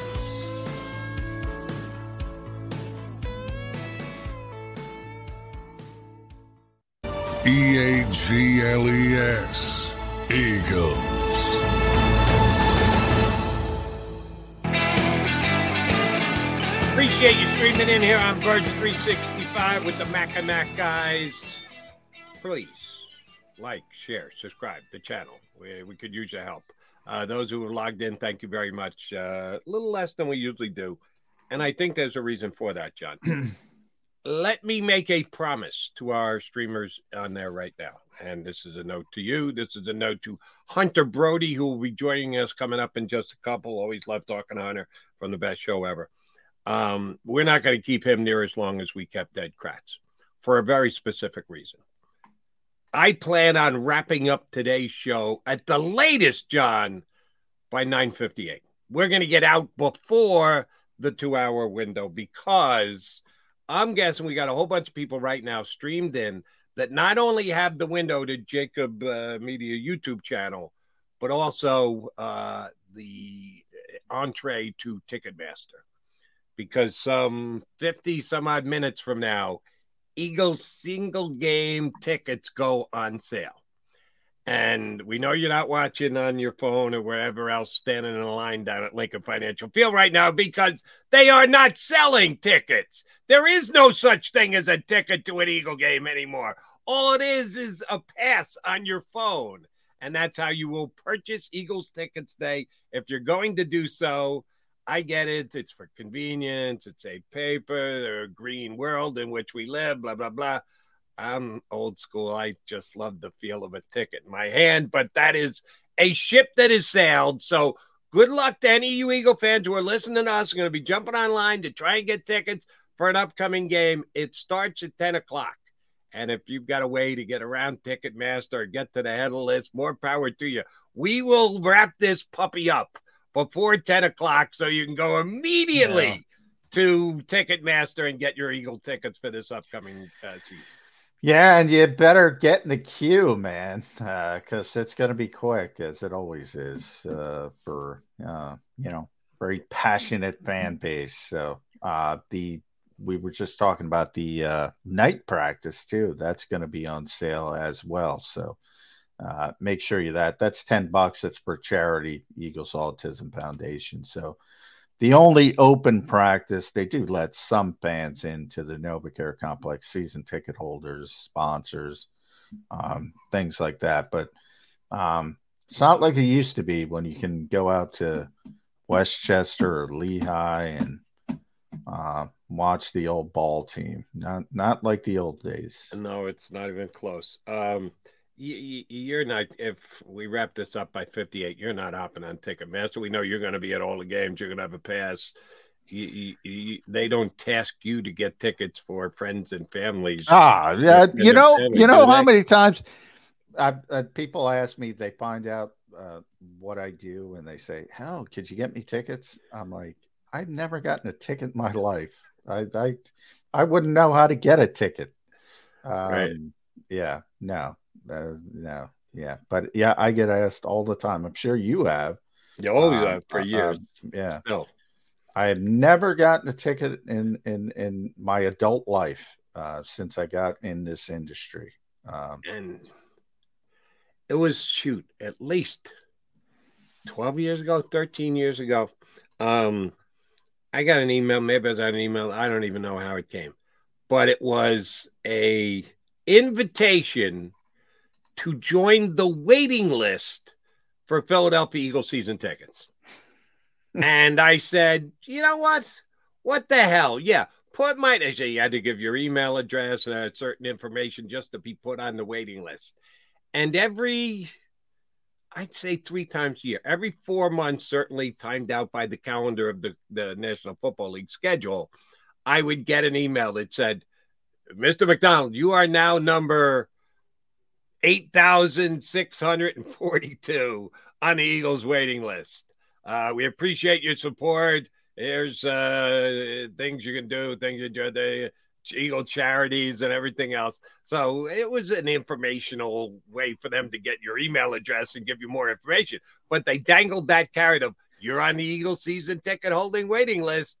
[SPEAKER 10] G L E S. Eagles.
[SPEAKER 3] Appreciate you streaming in here on Birds 365 with the Mac and Mac guys. Please like, share, subscribe the channel. We, we could use your help. Uh, those who have logged in, thank you very much. Uh, a little less than we usually do. And I think there's a reason for that, John. <clears throat> Let me make a promise to our streamers on there right now. And this is a note to you. This is a note to Hunter Brody, who will be joining us coming up in just a couple. Always love talking to Hunter from the best show ever. Um, we're not going to keep him near as long as we kept Ed Kracz for a very specific reason. I plan on wrapping up today's show at the latest, John, by 9:58. We're going to get out before the 2-hour window because I'm guessing we got a whole bunch of people right now streamed in that not only have the window to JAKIB uh, Media YouTube channel, but also uh, the entree to Ticketmaster. Because some 50 some odd minutes from now, Eagles single game tickets go on sale. And we know you're not watching on your phone or wherever else, standing in a line down at Lincoln Financial Field right now because they are not selling tickets. There is no such thing as a ticket to an Eagle game anymore. All it is is a pass on your phone. And that's how you will purchase Eagles tickets day. If you're going to do so, I get it. It's for convenience. It's a paper, the green world in which we live, blah, blah, blah. I'm old school. I just love the feel of a ticket in my hand, but that is a ship that has sailed. So good luck to any of you Eagle fans who are listening to us. Are going to be jumping online to try and get tickets for an upcoming game. It starts at 10 o'clock. And if you've got a way to get around Ticketmaster or get to the head of the list, more power to you. We will wrap this puppy up before 10 o'clock so you can go immediately yeah. to Ticketmaster and get your Eagle tickets for this upcoming uh, season.
[SPEAKER 4] Yeah, and you better get in the queue, man, because uh, it's going to be quick, as it always is uh, for uh, you know very passionate fan base. So uh, the we were just talking about the uh, night practice too. That's going to be on sale as well. So uh, make sure you that that's ten bucks. It's for charity Eagles Autism Foundation. So the only open practice they do let some fans into the NovaCare complex, season ticket holders, sponsors, um, things like that. But um, it's not like it used to be when you can go out to West Chester or Lehigh and uh, watch the old ball team. Not not like the old days.
[SPEAKER 3] No, it's not even close. Um, you're not if we wrap this up by 58 you're not hopping on ticketmaster. We know you're going to be at all the games. You're going to have a pass. You, you, you, they don't task you to get tickets for friends and families.
[SPEAKER 4] Ah yeah you know you know how many times I, uh, people ask me they find out uh, what i do and they say hell could you get me tickets? I'm like i've never gotten a ticket in my <laughs> life. I i, I wouldn't know how to get a ticket. Um, right. yeah no uh, no, yeah, but yeah, I get asked all the time. I'm sure you have.
[SPEAKER 3] You always um, have for uh, years.
[SPEAKER 4] Uh, yeah. Still. I have never gotten a ticket in in in my adult life uh, since I got in this industry. Um,
[SPEAKER 3] and it was shoot at least 12 years ago, 13 years ago. Um, I got an email, maybe it was an email, I don't even know how it came, but it was a invitation to join the waiting list for Philadelphia Eagles season tickets. <laughs> and I said, you know what? What the hell? Yeah, put my. I said you had to give your email address and uh, certain information just to be put on the waiting list. And every, I'd say three times a year, every four months, certainly timed out by the calendar of the, the National Football League schedule, I would get an email that said, Mr. McDonald, you are now number 8,642 on the Eagles waiting list. Uh, we appreciate your support. Here's uh, things you can do, things you do, the Eagle charities and everything else. So it was an informational way for them to get your email address and give you more information. But they dangled that carrot of you're on the Eagle season ticket holding waiting list.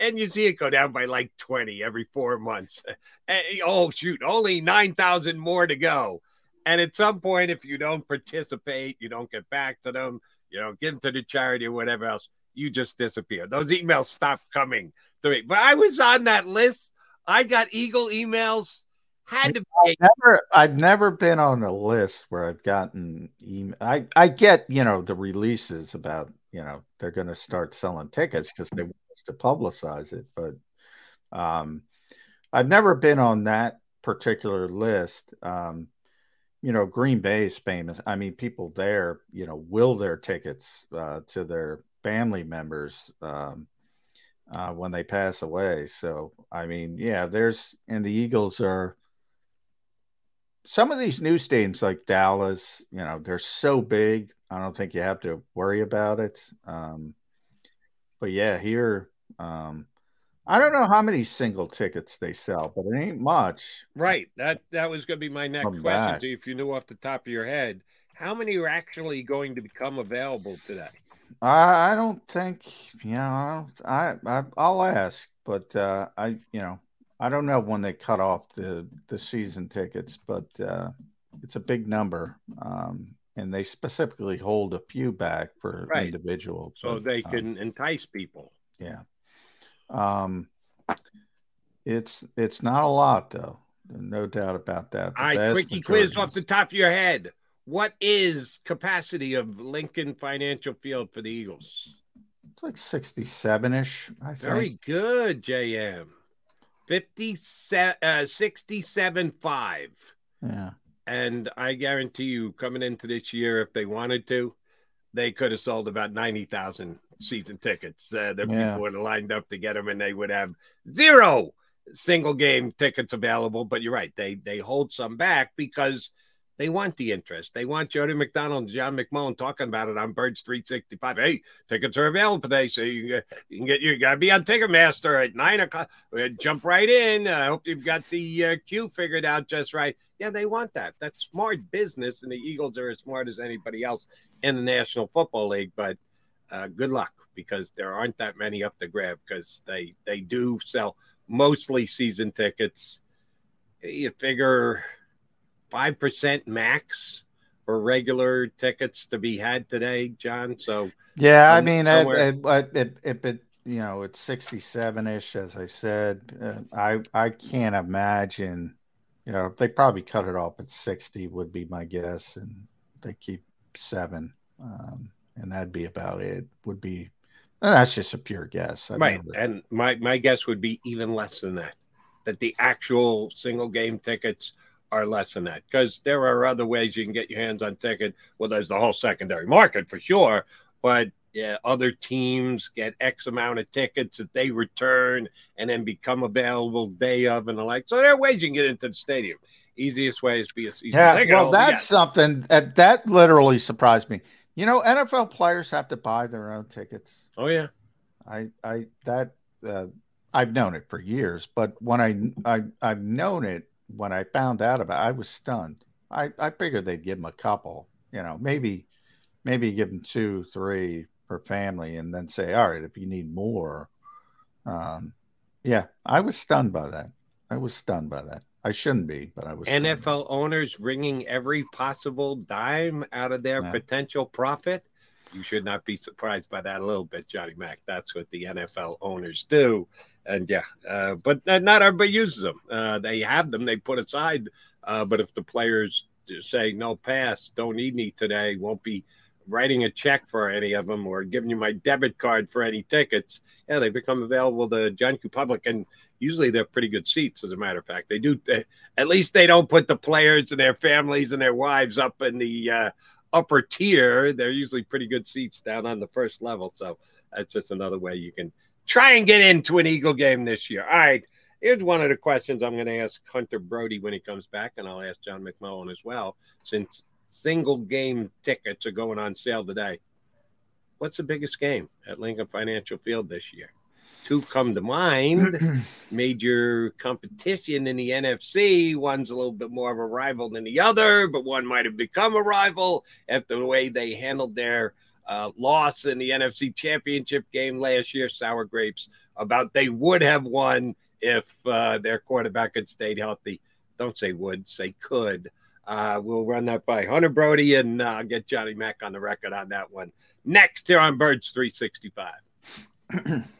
[SPEAKER 3] And you see it go down by like 20 every four months. Eh, eh, oh, shoot, only 9,000 more to go. And at some point, if you don't participate, you don't get back to them, you don't give them to the charity or whatever else, you just disappear. Those emails stopped coming to me. But I was on that list. I got Eagle emails. Had to be.
[SPEAKER 4] I've never, I've never been on a list where I've gotten email. I, I get, you know, the releases about, you know, they're going to start selling tickets because they to publicize it. But um, I've never been on that particular list. Um, you know, Green Bay is famous. I mean, people there, you know, will their tickets uh, to their family members um, uh, when they pass away. So, I mean, yeah, there's, and the Eagles are, some of these new stadiums like Dallas, you know, they're so big. I don't think you have to worry about it. Um, but yeah, here, um, I don't know how many single tickets they sell, but it ain't much.
[SPEAKER 3] Right. That that was going to be my next question.
[SPEAKER 4] back.
[SPEAKER 3] to you, If you knew off the top of your head, how many are actually going to become available today?
[SPEAKER 4] I, I don't think, you know, I, don't, I, I I'll ask, but uh, I, you know, I don't know when they cut off the the season tickets, but uh, it's a big number, um, and they specifically hold a few back for
[SPEAKER 3] Right.
[SPEAKER 4] individual.
[SPEAKER 3] So
[SPEAKER 4] but,
[SPEAKER 3] they
[SPEAKER 4] um,
[SPEAKER 3] can entice people.
[SPEAKER 4] Yeah. Um, it's it's not a lot though. No doubt about that. The
[SPEAKER 3] All right, quickie quiz off the top of your head. What is capacity of Lincoln Financial Field for the Eagles?
[SPEAKER 4] It's like sixty-seven ish. I think.
[SPEAKER 3] Very good, JM. 57 uh 67 5.
[SPEAKER 4] Yeah.
[SPEAKER 3] And I guarantee you, coming into this year, if they wanted to, they could have sold about 90,000 season tickets. Uh, the
[SPEAKER 4] Yeah.
[SPEAKER 3] people would have lined up to get them, and they would have zero single game tickets available. But you're right, they they hold some back because they want the interest. They want Jody McDonald and John McMullen talking about it on Birds 365. Hey, tickets are available today, so you can get, you can get you got to be on Ticketmaster at nine o'clock. Uh, Jump right in. I hope you've got the uh, queue figured out just right. Yeah, they want that. That's smart business, and the Eagles are as smart as anybody else in the National Football League. But uh, good luck because there aren't that many up to grab because they they do sell mostly season tickets. You figure five percent max for regular tickets to be had today, John. So
[SPEAKER 4] Yeah, I mean,
[SPEAKER 3] somewhere-
[SPEAKER 4] it, it, it, it, it, you know, it's sixty-seven ish, as I said. Uh, I I can't imagine. You know, they probably cut it off at sixty would be my guess, and they keep seven, um, and that'd be about it. Would be. that's just a pure guess. I've
[SPEAKER 3] right, and my my guess would be even less than that. That the actual single game tickets are less than that because there are other ways you can get your hands on ticket. Well, there's the whole secondary market for sure, but yeah, other teams get X amount of tickets that they return and then become available day of and the like. So there are ways you can get into the stadium. Easiest way is be a season
[SPEAKER 4] Yeah, well,
[SPEAKER 3] holder,
[SPEAKER 4] that's something that that literally surprised me. You know, NFL players have to buy their own tickets.
[SPEAKER 3] Oh yeah,
[SPEAKER 4] I I that uh, I've known it for years, but when I I I've known it when I found out about, it, I was stunned. I I figured they'd give them a couple, you know, maybe maybe give them two, three per family, and then say, all right, if you need more, um, yeah, I was stunned by that. I was stunned by that. I shouldn't be, but I was.
[SPEAKER 3] NFL owners wringing every possible dime out of their
[SPEAKER 4] Yeah.
[SPEAKER 3] potential profit. You should not be surprised by that a little bit, Johnny Mac. That's what the NFL owners do. And yeah, uh, but not not everybody uses them. Uh, they have them, they put aside. Uh, but if the players say, no, pass, don't need me today, won't be writing a check for any of them or giving you my debit card for any tickets, yeah, they become available to John Q. Public. And usually they're pretty good seats, as a matter of fact. They do, they, at least they don't put the players and their families and their wives up in the uh, upper tier. They're usually pretty good seats down on the first level. So that's just another way you can try and get into an Eagle game this year. All right. Here's one of the questions I'm going to ask Hunter Brody when he comes back, and I'll ask John McMullen as well, since single game tickets are going on sale today. What's the biggest game at Lincoln Financial Field this year? Two come to mind. <clears throat> Major competition in the NFC. One's a little bit more of a rival than the other, but one might have become a rival after the way they handled their uh, loss in the NFC Championship game last year. Sour grapes about they would have won if uh, their quarterback had stayed healthy. Don't say would, say could. Uh, we'll run that by Hunter Brody and uh, get Johnny Mac on the record on that one next here on Birds 365. <clears throat>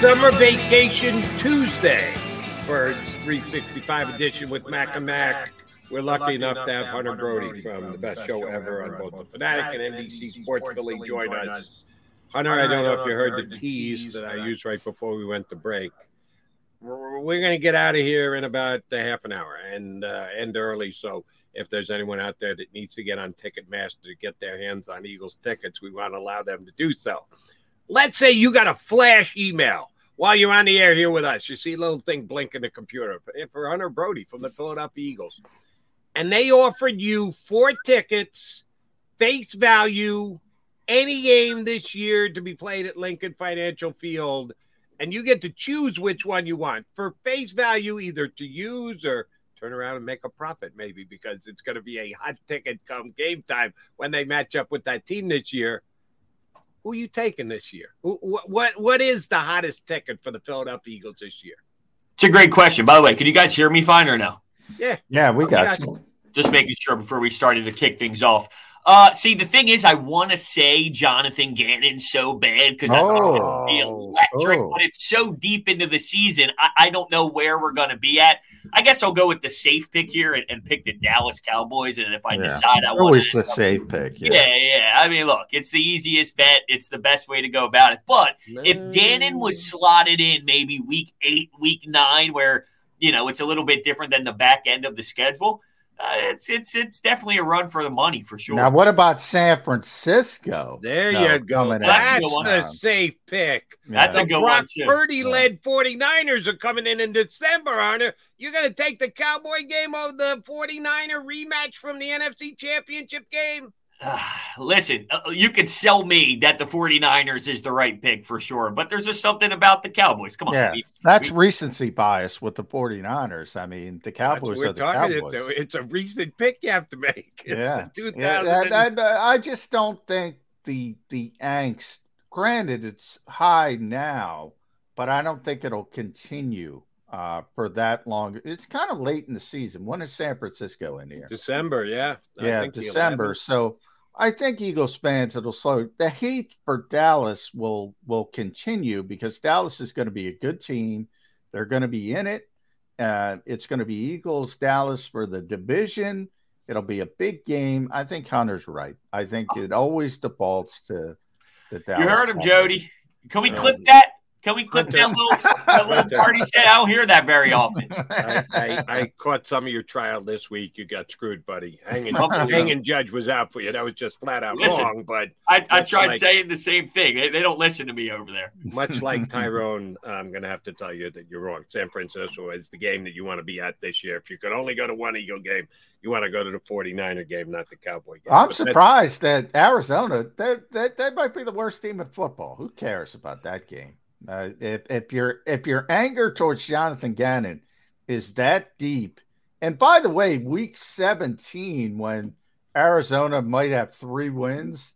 [SPEAKER 3] Summer vacation Tuesday, Birds 365 edition with Mac and Mac. We're lucky enough to have Hunter Brody from the best show ever on both the Fanatic and NBC Sports Philly join us. Hunter, I don't know if you heard the tease that I used right before we went to break. We're, we're going to get out of here in about a half an hour and uh, end early. So if there's anyone out there that needs to get on Ticketmaster to get their hands on Eagles tickets, we want to allow them to do so. Let's say you got a flash email while you're on the air here with us. You see a little thing blink in the computer eh, for Hunter Brody from the Philadelphia Eagles. And they offered you four tickets, face value, any game this year to be played at Lincoln Financial Field. And you get to choose which one you want for face value, either to use or turn around and make a profit, maybe, because it's going to be a hot ticket come game time when they match up with that team this year. Who you taking this year? What, what what is the hottest ticket for the Philadelphia Eagles this year?
[SPEAKER 11] It's a great question. By the way, can you guys hear me fine or no?
[SPEAKER 3] Yeah.
[SPEAKER 4] Yeah, we got
[SPEAKER 3] got
[SPEAKER 4] you.
[SPEAKER 11] Just making sure before we started to kick things off. Uh, see, the thing is, I want to say Jonathan Gannon so bad because I think it'd be
[SPEAKER 4] Oh,
[SPEAKER 11] electric,
[SPEAKER 4] oh.
[SPEAKER 11] but it's so deep into the season. I, I don't know where we're going to be at. I guess I'll go with the safe pick here and, and pick the Dallas Cowboys. And if I
[SPEAKER 4] Yeah.
[SPEAKER 11] decide I want
[SPEAKER 4] Always
[SPEAKER 11] to
[SPEAKER 4] the safe pick. Yeah.
[SPEAKER 11] yeah, yeah. I mean, look, it's the easiest bet. It's the best way to go about it. But if Gannon was slotted in maybe week eight, week nine, where you know it's a little bit different than the back end of the schedule, uh, it's it's it's definitely a run for the money for sure.
[SPEAKER 4] Now, what about San Francisco?
[SPEAKER 3] There
[SPEAKER 4] No,
[SPEAKER 3] you go.
[SPEAKER 4] coming
[SPEAKER 11] That's a
[SPEAKER 3] That's the safe pick.
[SPEAKER 11] That's
[SPEAKER 3] the
[SPEAKER 11] a good
[SPEAKER 3] Brock
[SPEAKER 11] one, too.
[SPEAKER 3] Purdy led 49ers are coming in in December, Hunter. You're going to take the Cowboy game over the 49er rematch from the NFC Championship game? <sighs>
[SPEAKER 11] Listen, uh, you could sell me that the 49ers is the right pick for sure, but there's just something about the Cowboys. Come on.
[SPEAKER 4] Yeah,
[SPEAKER 11] we-
[SPEAKER 4] that's
[SPEAKER 11] we-
[SPEAKER 4] recency bias with the 49ers. I mean, the Cowboys
[SPEAKER 3] we're
[SPEAKER 4] the
[SPEAKER 3] talking.
[SPEAKER 4] Cowboys.
[SPEAKER 3] It's a, it's a recent pick you have to make. <laughs> It's
[SPEAKER 4] yeah.
[SPEAKER 3] the 2000.
[SPEAKER 4] Yeah, that- that- I just don't think the the angst. Granted, it's high now, but I don't think it'll continue uh, for that long. It's kind of late in the season. When is San Francisco in here?
[SPEAKER 3] December, yeah. I
[SPEAKER 4] yeah,
[SPEAKER 3] think
[SPEAKER 4] December. So I think Eagles fans it'll slow. The hate for Dallas will will continue because Dallas is going to be a good team. They're going to be in it. Uh, it's going to be Eagles Dallas for the division. It'll be a big game. I think Hunter's right. I think it always defaults to the Dallas.
[SPEAKER 11] You heard him,
[SPEAKER 4] Cowboys.
[SPEAKER 11] Jody. Can we clip that? Can we clip that little, that <laughs> little party set? I don't hear that very often.
[SPEAKER 3] I, I, I caught some of your trial this week. You got screwed, buddy. Hanging, hanging judge was out for you. That was just flat out
[SPEAKER 11] Listen,
[SPEAKER 3] wrong. But
[SPEAKER 11] I, I tried
[SPEAKER 3] like-
[SPEAKER 11] saying the same thing. They, they don't listen to me over there.
[SPEAKER 3] much like <laughs> Tyrone, I'm going to have to tell you that you're wrong. San Francisco is the game that you want to be at this year. If you could only go to one Eagle game, you want to go to the 49er game, not the Cowboy game.
[SPEAKER 4] I'm
[SPEAKER 3] But
[SPEAKER 4] surprised that Arizona that that that might be the worst team in football. Who cares about that game? Uh, if if your if your anger towards Jonathan Gannon is that deep, and by the way, Week 17 when Arizona might have three wins,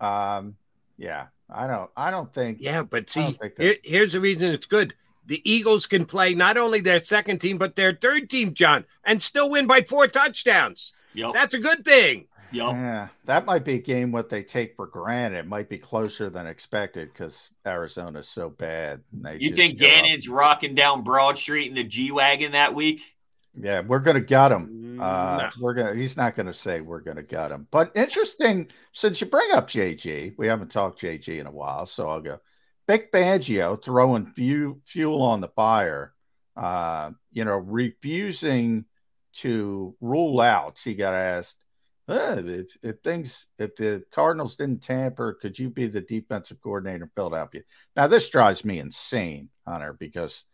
[SPEAKER 4] um, yeah, I don't I don't think
[SPEAKER 3] Yeah, but see,
[SPEAKER 4] that-
[SPEAKER 3] here- here's the reason it's good. The Eagles can play not only their second team, but their third team, John, and still win by four touchdowns. That's a good thing.
[SPEAKER 4] Yeah, that might be a game what they take for granted. It might be closer than expected because Arizona's so bad. they
[SPEAKER 11] You think
[SPEAKER 4] show up.
[SPEAKER 11] Gannon's rocking down Broad Street in the G Wagon that week?
[SPEAKER 4] Yeah, we're gonna gut him. Uh,
[SPEAKER 11] Nah.
[SPEAKER 4] We're gonna. He's not gonna say we're gonna gut him. But interesting, since you bring up JG, we haven't talked JG in a while, so I'll go. Vic Fangio throwing fu- fuel on the fire. Uh, you know, refusing to rule out. He got asked, "Uh, if, if things, if the Cardinals didn't tamper, could you be the defensive coordinator in Philadelphia? Now, this drives me insane, Hunter, because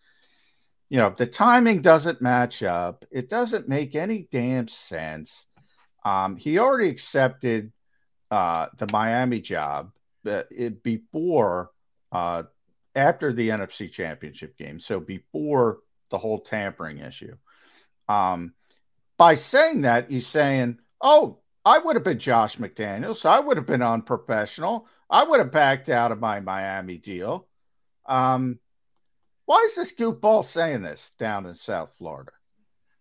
[SPEAKER 4] you know, the timing doesn't match up. It doesn't make any damn sense. Um, he already accepted uh, the Miami job uh, it, before, uh, after the NFC Championship game. So before the whole tampering issue. Um, by saying that, he's saying, "Oh, I would have been Josh McDaniels. I would have been unprofessional. I would have backed out of my Miami deal." Um, why is this goofball saying this down in South Florida?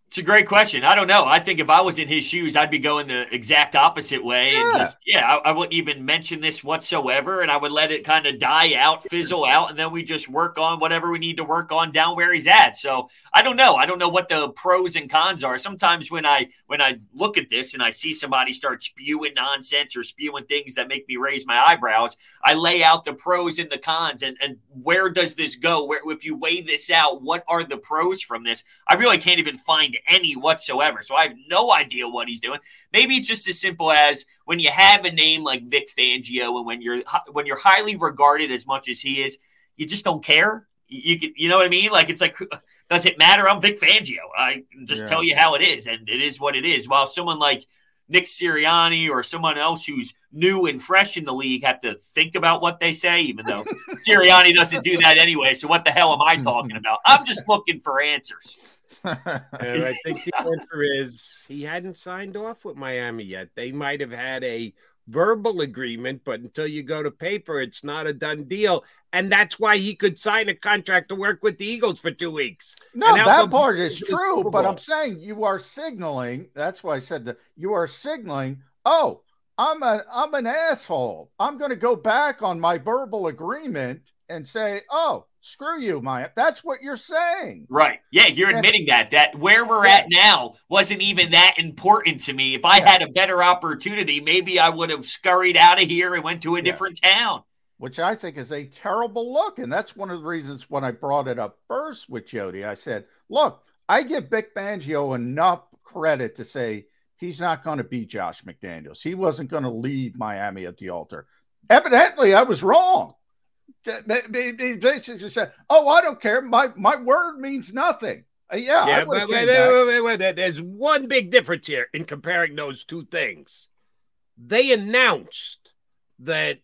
[SPEAKER 11] It's a great question. I don't know. I think if I was in his shoes, I'd be going the exact opposite way. And
[SPEAKER 4] Yeah.
[SPEAKER 11] just, yeah, I, I wouldn't even mention this whatsoever. And I would let it kind of die out, fizzle out. And then we just work on whatever we need to work on down where he's at. So I don't know. I don't know what the pros and cons are. Sometimes when I, when I look at this and I see somebody start spewing nonsense or spewing things that make me raise my eyebrows, I lay out the pros and the cons and, and where does this go? Where, if you weigh this out, what are the pros from this? I really can't even find any whatsoever. So I have no idea what he's doing. Maybe it's just as simple as when you have a name like Vic Fangio, and when you're when you're highly regarded as much as he is, you just don't care. You you, can, you know what I mean? Like it's like, <laughs> does it matter? I'm Vic Fangio. I just
[SPEAKER 4] Yeah.
[SPEAKER 11] tell you how it is, and it is what it is. While someone like Nick Sirianni or someone else who's new and fresh in the league have to think about what they say, even though <laughs> Sirianni doesn't do that anyway. So what the hell am I talking about? I'm just looking for answers.
[SPEAKER 3] And I think the <laughs> answer is he hadn't signed off with Miami yet. They might have had a verbal agreement, but until you go to paper, it's not a done deal. And that's why he could sign a contract to work with the Eagles for two weeks.
[SPEAKER 4] No, that part is true, but I'm saying you are signaling. That's why I said that you are signaling. Oh, I'm a I'm an asshole. I'm going to go back on my verbal agreement and say, oh, screw you, Maya. That's what you're saying.
[SPEAKER 11] Right. Yeah, you're
[SPEAKER 4] And-
[SPEAKER 11] admitting that that where we're at now wasn't even that important to me. If I had a better opportunity, maybe I would have scurried out of here and went to a different town.
[SPEAKER 4] which I think is a terrible look. And that's one of the reasons when I brought it up first with Jody, I said, look, I give Vic Fangio enough credit to say he's not going to be Josh McDaniels. He wasn't going to leave Miami at the altar. Evidently, I was wrong. He he basically said, "Oh, I don't care. My my word means nothing." Uh, yeah,
[SPEAKER 3] Yeah, but wait, wait, wait, wait, wait. There's one big difference here in comparing those two things. they announced that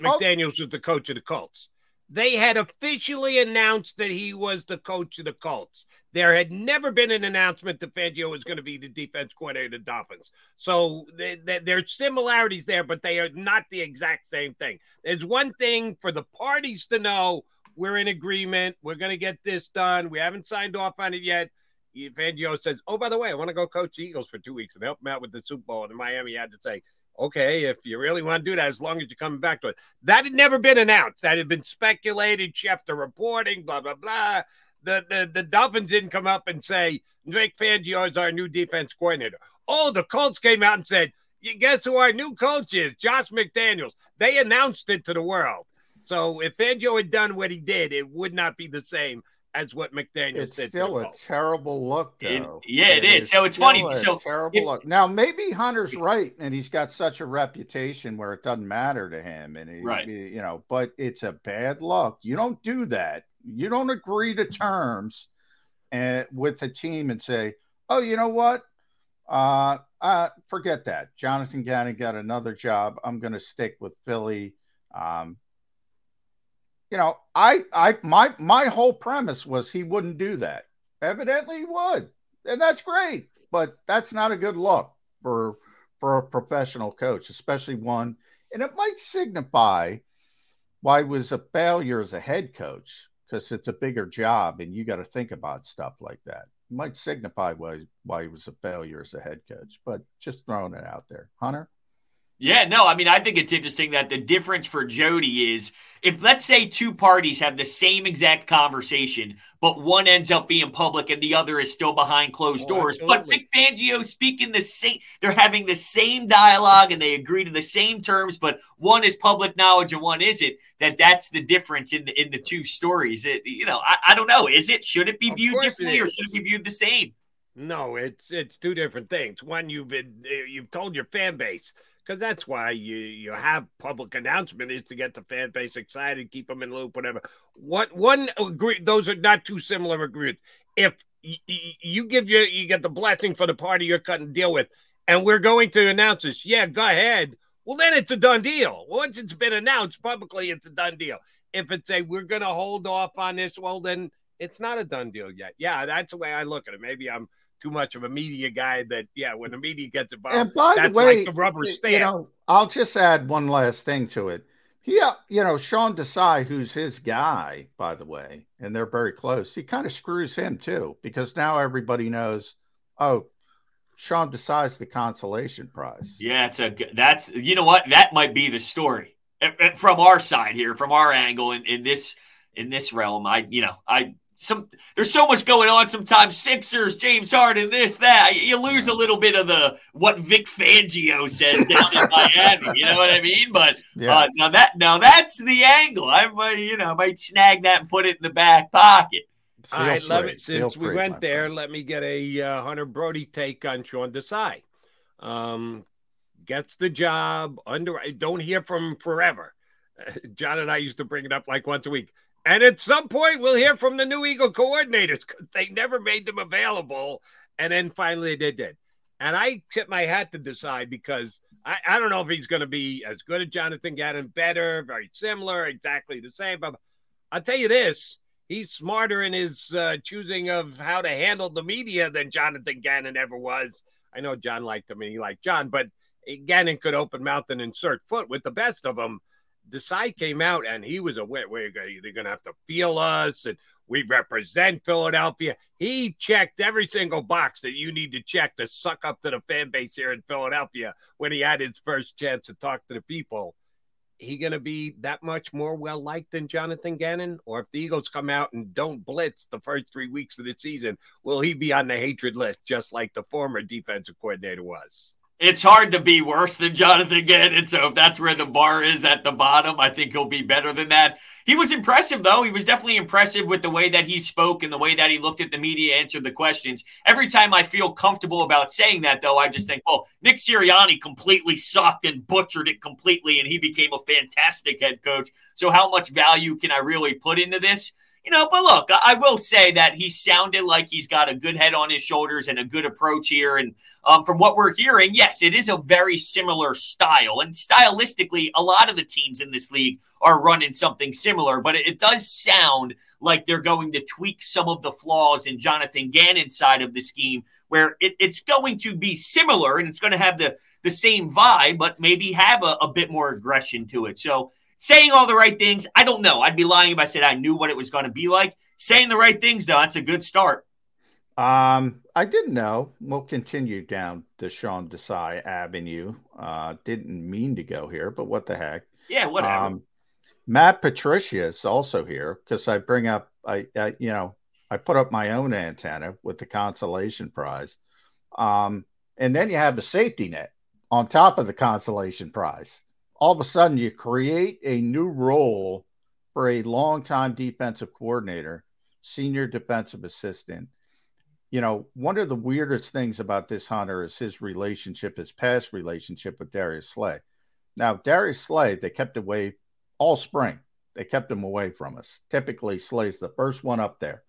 [SPEAKER 3] McDaniels was the coach of the Colts. They had officially announced that he was the coach of the Colts. There had never been an announcement that Fangio was going to be the defense coordinator of the Dolphins. So th- th- there's similarities there, but they are not the exact same thing. There's one thing for the parties to know we're in agreement. We're going to get this done. We haven't signed off on it yet. Fangio says, "Oh, by the way, I want to go coach the Eagles for two weeks and help them out with the Super Bowl." And Miami had to say, "Okay, if you really want to do that, as long as you're coming back to it." That had never been announced. That had been speculated. Schefter reporting, blah blah blah. The the the Dolphins didn't come up and say Vic Fangio is our new defense coordinator. Oh, the Colts came out and said, "You guess who our new coach is? Josh McDaniels." They announced it to the world. So if Fangio had done what he did, it would not be the same as what McDaniels
[SPEAKER 4] It's still a terrible look,
[SPEAKER 11] It-
[SPEAKER 4] though.
[SPEAKER 11] yeah, it is. So it's funny. So
[SPEAKER 4] terrible
[SPEAKER 11] if-
[SPEAKER 4] look. Now maybe Hunter's right, and he's got such a reputation where it doesn't matter to him, and he,
[SPEAKER 11] Right.
[SPEAKER 4] you know. But it's a bad look. You don't do that. You don't agree to terms, and with the team and say, "Oh, you know what? Uh, uh, forget that. Jonathan Gannon got another job. I'm going to stick with Philly." Um, you know, I, I, my, my whole premise was he wouldn't do that. Evidently, he would, and that's great. But that's not a good look for for a professional coach, especially one, and it might signify why he was a failure as a head coach because it's a bigger job, and you got to think about stuff like that. It might signify why why he was a failure as a head coach. But just throwing it out there, Hunter.
[SPEAKER 11] Yeah, no, I mean, I think it's interesting that the difference for Jody is if, let's say, two parties have the same exact conversation, but one ends up being public and the other is still behind closed
[SPEAKER 3] Oh,
[SPEAKER 11] doors. But Vic Fangio speaking the same, they're having the same dialogue and they agree to the same terms, but one is public knowledge and one isn't. That that's the difference in the in the two stories. It, you know, I, I don't know. Is it? Should it be viewed differently or should it be viewed the same?
[SPEAKER 3] No, it's it's two different things. One, you've been eh, you've told your fan base because that's why you you have public announcement is to get the fan base excited, keep them in loop, whatever. What one agree? Those are not too similar agreements. If y- y- you give your you get the blessing for the party you're cutting deal with, and we're going to announce this, yeah, go ahead. Well, then it's a done deal. Once it's been announced publicly, it's a done deal. If it's a we're going to hold off on this, well, then it's not a done deal yet. Yeah, that's the way I look at it. Maybe I'm too much of a media guy that, yeah, when the media gets involved,
[SPEAKER 4] And by
[SPEAKER 3] that's
[SPEAKER 4] the way,
[SPEAKER 3] like the rubber
[SPEAKER 4] y-
[SPEAKER 3] stamp.
[SPEAKER 4] You know, I'll just add one last thing to it. He, uh, you know, Sean Desai, who's his guy, by the way, and they're very close. He kind of screws him too because now everybody knows. Oh, Sean Desai's the consolation prize.
[SPEAKER 11] Yeah, it's a g- that's you know what that might be the story Uh, uh, from our side here, from our angle in, in this in this realm. I you know I some there's so much going on sometimes. Sixers, James Harden, this that you lose a little bit of the what Vic Fangio says down in Miami. You know what I mean? But
[SPEAKER 4] Yeah.
[SPEAKER 11] uh, now that now that's the angle. I might you know might snag that and put it in the back pocket.
[SPEAKER 3] All right,
[SPEAKER 4] Feel
[SPEAKER 3] let
[SPEAKER 4] free.
[SPEAKER 3] me, since
[SPEAKER 4] Feel
[SPEAKER 3] we
[SPEAKER 4] free,
[SPEAKER 3] went
[SPEAKER 4] my
[SPEAKER 3] there, let me get a uh, Hunter Brody take on Sean Desai. Um, gets the job under. I Don't hear from him forever. <laughs> John and I used to bring it up like once a week. And at some point, we'll hear from the new Eagle coordinators 'cause they never made them available. And then finally they did. And I tip my hat to Desai because I, I don't know if he's going to be as good as Jonathan Gannon, better, very similar, exactly the same. But I'll tell you this he's smarter in his uh, choosing of how to handle the media than Jonathan Gannon ever was. I know John liked him and he liked John, but Gannon could open mouth and insert foot with the best of them. Desai came out and he was we're gonna, they're going to have to feel us and we represent Philadelphia. He checked every single box that you need to check to suck up to the fan base here in Philadelphia when he had his first chance to talk to the people he going to be that much more well liked than Jonathan Gannon? Or if the Eagles come out and don't blitz the first three weeks of the season, will he be on the hatred list just like the former defensive coordinator was?
[SPEAKER 11] It's hard to be worse than Jonathan Gannon. So if that's where the bar is at the bottom, I think he'll be better than that. He was impressive, though. He was definitely impressive with the way that he spoke and the way that he looked at the media, answered the questions. Every time I feel comfortable about saying that, though, I just think, well, Nick Sirianni completely sucked and butchered it completely, and he became a fantastic head coach. So how much value can I really put into this? You know, but look, I, will say that he sounded like he's got a good head on his shoulders and a good approach here. And um, from what we're hearing, yes, it is a very similar style. And stylistically, a lot of the teams in this league are running something similar, but it, it does sound like they're going to tweak some of the flaws in Jonathan Gannon's side of the scheme, where it, it's going to be similar and it's going to have the the same vibe, but maybe have a, a bit more aggression to it. So saying all the right things, I don't know. I'd be lying if I said I knew what it was going to be like. Saying the right things, though, that's a good start.
[SPEAKER 4] Um, I didn't know. We'll continue down the Sean Desai Avenue. Uh, didn't mean to go here, but what the heck?
[SPEAKER 11] Yeah, whatever.
[SPEAKER 4] Um, Matt Patricia is also here because I bring up, I, I, you know, I put up my own antenna with the consolation prize. Um, and then you have the safety net on top of the consolation prize. All of a sudden, you create a new role for a longtime defensive coordinator, senior defensive assistant. You know, one of the weirdest things about this hunter is his relationship, his past relationship with Darius Slay. Now, Darius Slay, they kept away all spring. They kept him away from us. Typically, Slay's the first one up there.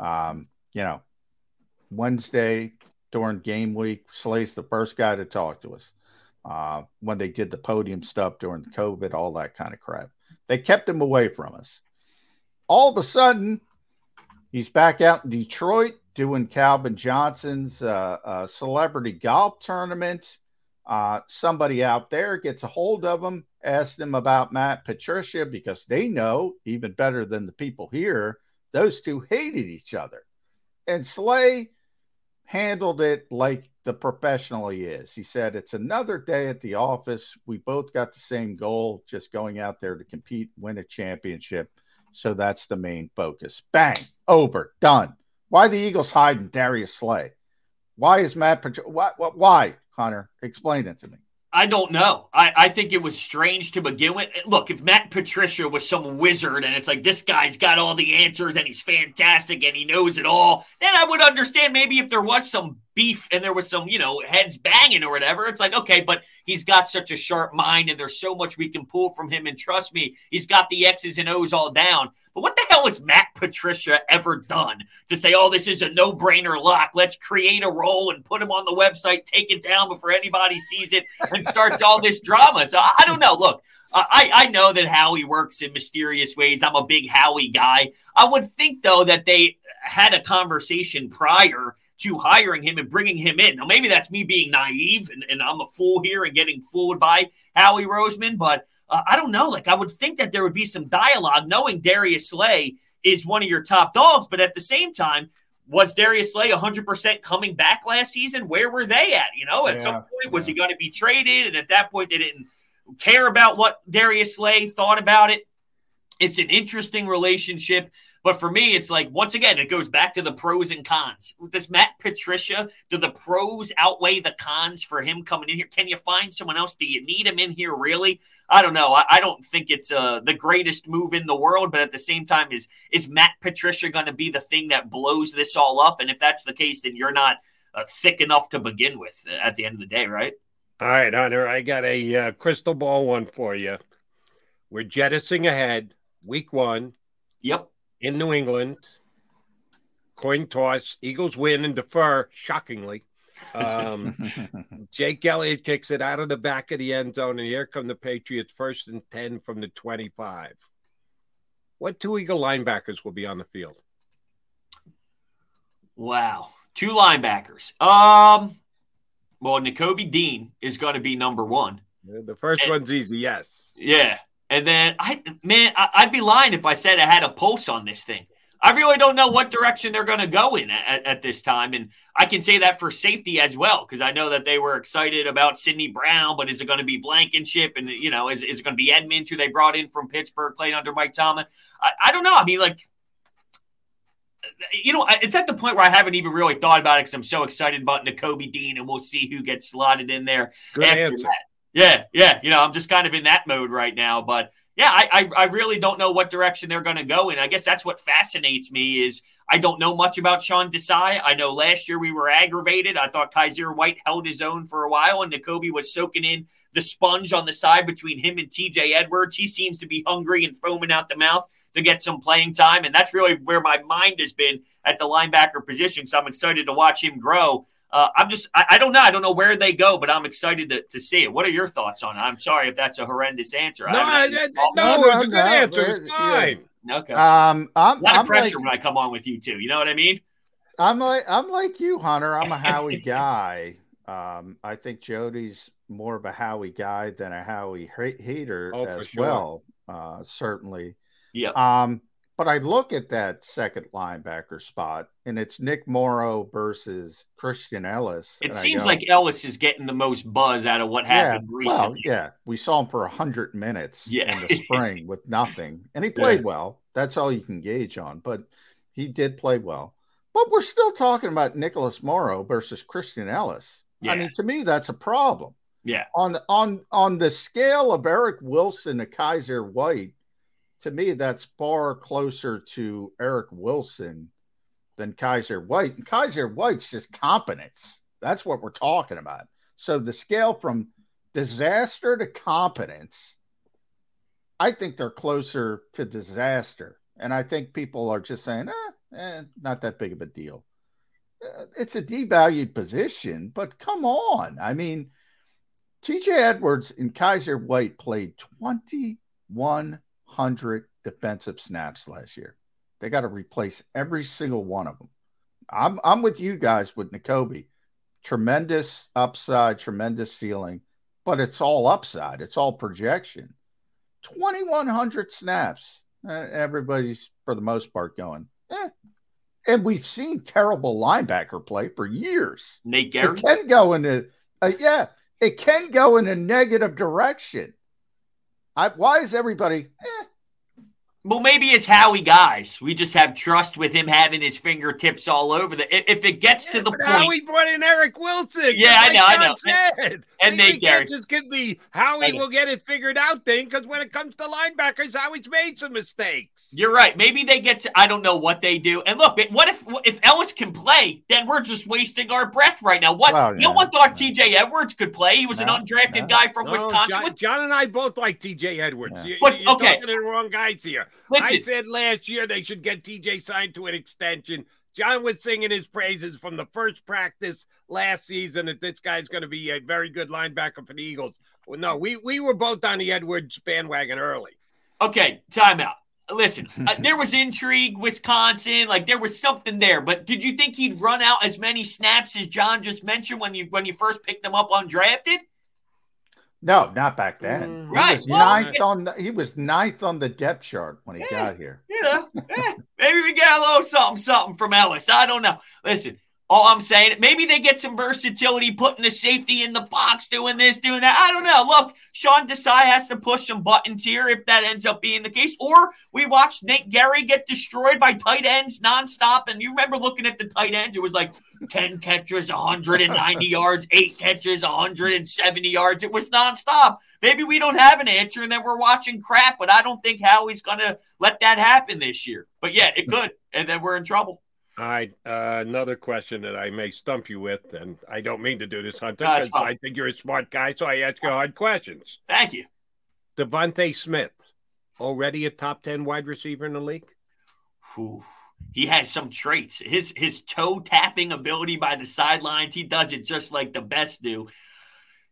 [SPEAKER 4] Um, you know, Wednesday during game week, Slay's the first guy to talk to us uh, when they did the podium stuff during COVID, all that kind of crap. They kept him away from us. All of a sudden, he's back out in Detroit doing Calvin Johnson's uh, uh, celebrity golf tournament. Uh, somebody out there gets a hold of him, asks him about Matt Patricia because they know even better than the people here, those two hated each other. And Slay handled it like the professional he is. He said, It's another day at the office. We both got the same goal, just going out there to compete, win a championship. So that's the main focus. Bang, over, done. Why the Eagles hiding Darius Slay? Why is Matt Patricia? Why, why, Hunter? Explain it to me.
[SPEAKER 11] I don't know. I, I think it was strange to begin with. Look, if Matt Patricia was some wizard and it's like this guy's got all the answers and he's fantastic and he knows it all, then I would understand maybe if there was some beef and there was some, you know, heads banging or whatever. It's like, okay, but he's got such a sharp mind and there's so much we can pull from him. And trust me, he's got the X's and O's all down. But what the hell has Matt Patricia ever done to say, oh, this is a no brainer lock? Let's create a role and put him on the website, take it down before anybody sees it and starts all this drama. So I don't know. Look, I, I know that Howie works in mysterious ways. I'm a big Howie guy. I would think, though, that they had a conversation prior to hiring him and bringing him in. Now, maybe that's me being naive and, and I'm a fool here and getting fooled by Howie Roseman, but uh, I don't know. Like, I would think that there would be some dialogue knowing Darius Slay is one of your top dogs, but at the same time, was Darius Slay 100% coming back last season? Where were they at? You know, at yeah, some point, was he going to be traded? And at that point, they didn't care about what Darius Slay thought about it. It's an interesting relationship. But for me, it's like, once again, it goes back to the pros and cons. Does Matt Patricia, do the pros outweigh the cons for him coming in here? Can you find someone else? Do you need him in here really? I don't know. I, I don't think it's uh, the greatest move in the world, but at the same time, is is Matt Patricia going to be the thing that blows this all up? And if that's the case, then you're not uh, thick enough to begin with at the end of the day, right?
[SPEAKER 3] All right, Hunter, I got a uh, crystal ball one for you. We're jettisoning ahead, week one.
[SPEAKER 11] Yep
[SPEAKER 3] in New England. Coin toss. Eagles win and defer, shockingly. Um, <laughs> Jake Elliott kicks it out of the back of the end zone, and here come the Patriots, first and 10 from the 25. What two Eagle linebackers will be on the field?
[SPEAKER 11] Wow. Two linebackers. Um, well, Nakobe Dean is going to be number one.
[SPEAKER 3] The first and, one's easy, yes.
[SPEAKER 11] Yeah. And then I man, I, would be lying if I said I had a pulse on this thing. I really don't know what direction they're going to go in at, at, this time, and I can say that for safety as well because I know that they were excited about Sydney Brown, but is it going to be Blankenship and you know is, is it going to be Edmunds who they brought in from Pittsburgh, played under Mike Tomlin? I, I don't know. I mean, like you know, it's at the point where I haven't even really thought about it because I'm so excited about Nakobe Dean, and we'll see who gets slotted in there
[SPEAKER 3] Good
[SPEAKER 11] after
[SPEAKER 3] answer.
[SPEAKER 11] that. Yeah, yeah. You know, I'm just kind of in that mode right now. But yeah, I, I, I really don't know what direction they're going to go in. I guess that's what fascinates me is I don't know much about Sean Desai. I know last year we were aggravated. I thought Kyzir White held his own for a while, and Nakobe was soaking in the sponge on the side between him and TJ Edwards. He seems to be hungry and foaming out the mouth to get some playing time. And that's really where my mind has been at the linebacker position. So I'm excited to watch him grow. Uh, I'm just, I, I, don't know. I don't know where they go, but I'm excited to, to see it. What are your thoughts on it? I'm sorry if that's a horrendous answer.
[SPEAKER 3] No, I, no, no, it's a good answer. It's fine.
[SPEAKER 11] Okay.
[SPEAKER 4] Um, I'm,
[SPEAKER 11] a lot
[SPEAKER 4] I'm
[SPEAKER 11] of pressure
[SPEAKER 4] like,
[SPEAKER 11] when I come on with you too. You know what I mean?
[SPEAKER 4] I'm like I'm like you, Hunter. I'm a Howie guy. Um, I think Jody's more of a Howie guy than a Howie hater
[SPEAKER 3] oh,
[SPEAKER 4] as
[SPEAKER 3] sure.
[SPEAKER 4] well. Uh, certainly.
[SPEAKER 11] Yeah.
[SPEAKER 4] Um, but I look at that second linebacker spot, and it's Nick Morrow versus Christian Elliss.
[SPEAKER 11] It seems go, like Elliss is getting the most buzz out of what happened
[SPEAKER 4] yeah,
[SPEAKER 11] recently.
[SPEAKER 4] Well, yeah, we saw him for hundred minutes
[SPEAKER 11] yeah.
[SPEAKER 4] in the <laughs> spring with nothing, and he played yeah. well. That's all you can gauge on, but he did play well. But we're still talking about Nicholas Morrow versus Christian Elliss.
[SPEAKER 11] Yeah.
[SPEAKER 4] I mean, to me, that's a problem.
[SPEAKER 11] Yeah.
[SPEAKER 4] On on on the scale of Eric Wilson to Kyzir White, to me, that's far closer to Eric Wilson than Kyzir White. And Kyzir White's just competence. That's what we're talking about. So the scale from disaster to competence, I think they're closer to disaster. And I think people are just saying, eh, eh not that big of a deal. Uh, it's a devalued position, but come on. I mean, TJ Edwards and Kyzir White played 2,100 defensive snaps last year. They got to replace every single one of them. I'm, I'm with you guys with Nakobe. Tremendous upside, tremendous ceiling, but it's all upside. It's all projection. 2,100 snaps. Uh, everybody's, for the most part, going, eh, and we've seen terrible linebacker play for years.
[SPEAKER 11] Nate Gerry
[SPEAKER 4] it can go in a uh, yeah, it can go in a negative direction. I, why is everybody? Eh.
[SPEAKER 11] Well, maybe it's Howie guys. We just have trust with him having his fingertips all over the. If it gets
[SPEAKER 3] yeah,
[SPEAKER 11] to the
[SPEAKER 3] but
[SPEAKER 11] point,
[SPEAKER 3] Howie brought in Eric Wilson.
[SPEAKER 11] Yeah, I
[SPEAKER 3] like
[SPEAKER 11] know, I know.
[SPEAKER 3] Said.
[SPEAKER 11] And
[SPEAKER 3] they
[SPEAKER 11] Nate Gerry.
[SPEAKER 3] just give the Howie will get it figured out thing because when it comes to linebackers, Howie's made some mistakes.
[SPEAKER 11] You're right. Maybe they get to. I don't know what they do. And look, what if if Elliss can play? Then we're just wasting our breath right now. What?
[SPEAKER 4] Well,
[SPEAKER 11] no
[SPEAKER 4] yeah.
[SPEAKER 11] one thought T.J. Edwards could play. He was
[SPEAKER 4] No,
[SPEAKER 11] an undrafted
[SPEAKER 4] no.
[SPEAKER 11] guy from
[SPEAKER 3] No,
[SPEAKER 11] Wisconsin.
[SPEAKER 3] John, John and I both like TJ Edwards.
[SPEAKER 4] Yeah.
[SPEAKER 3] You,
[SPEAKER 11] But,
[SPEAKER 3] you're
[SPEAKER 11] okay.
[SPEAKER 3] talking to the wrong guys here.
[SPEAKER 11] Listen.
[SPEAKER 3] I said last year they should get TJ signed to an extension. John was singing his praises from the first practice last season that this guy's going to be a very good linebacker for the Eagles. Well, no, we, we were both on the Edwards bandwagon early.
[SPEAKER 11] Okay, timeout. Listen, uh, <laughs> there was intrigue, Wisconsin, like there was something there. But did you think he'd run out as many snaps as John just mentioned when you when you first picked him up undrafted?
[SPEAKER 4] No, not back then. He
[SPEAKER 11] Right.
[SPEAKER 4] was
[SPEAKER 11] Well,
[SPEAKER 4] ninth on the, he was ninth on the depth chart when he
[SPEAKER 11] Yeah.
[SPEAKER 4] got here.
[SPEAKER 11] You know, eh, maybe we got a little something, something from Elliss. I don't know. Listen, all I'm saying, maybe they get some versatility, putting the safety in the box, doing this, doing that. I don't know. Look, Sean Desai has to push some buttons here if that ends up being the case. Or we watched Nate Gerry get destroyed by tight ends nonstop. And you remember looking at the tight ends, it was like 10 catches, 190 yards, eight catches, 170 yards. It was nonstop. Maybe we don't have an answer and then we're watching crap, but I don't think Howie's going to let that happen this year. But yeah, it could. And then we're in trouble.
[SPEAKER 3] All right, uh, another question that I may stump you with, and I don't mean to do this, Hunter, because
[SPEAKER 11] fine.
[SPEAKER 3] I think you're a smart guy, so I ask you hard questions.
[SPEAKER 11] Thank you.
[SPEAKER 3] DeVonta Smith, already a top 10 wide receiver in the league?
[SPEAKER 11] Whew. He has some traits. His his toe tapping ability by the sidelines, he does it just like the best do.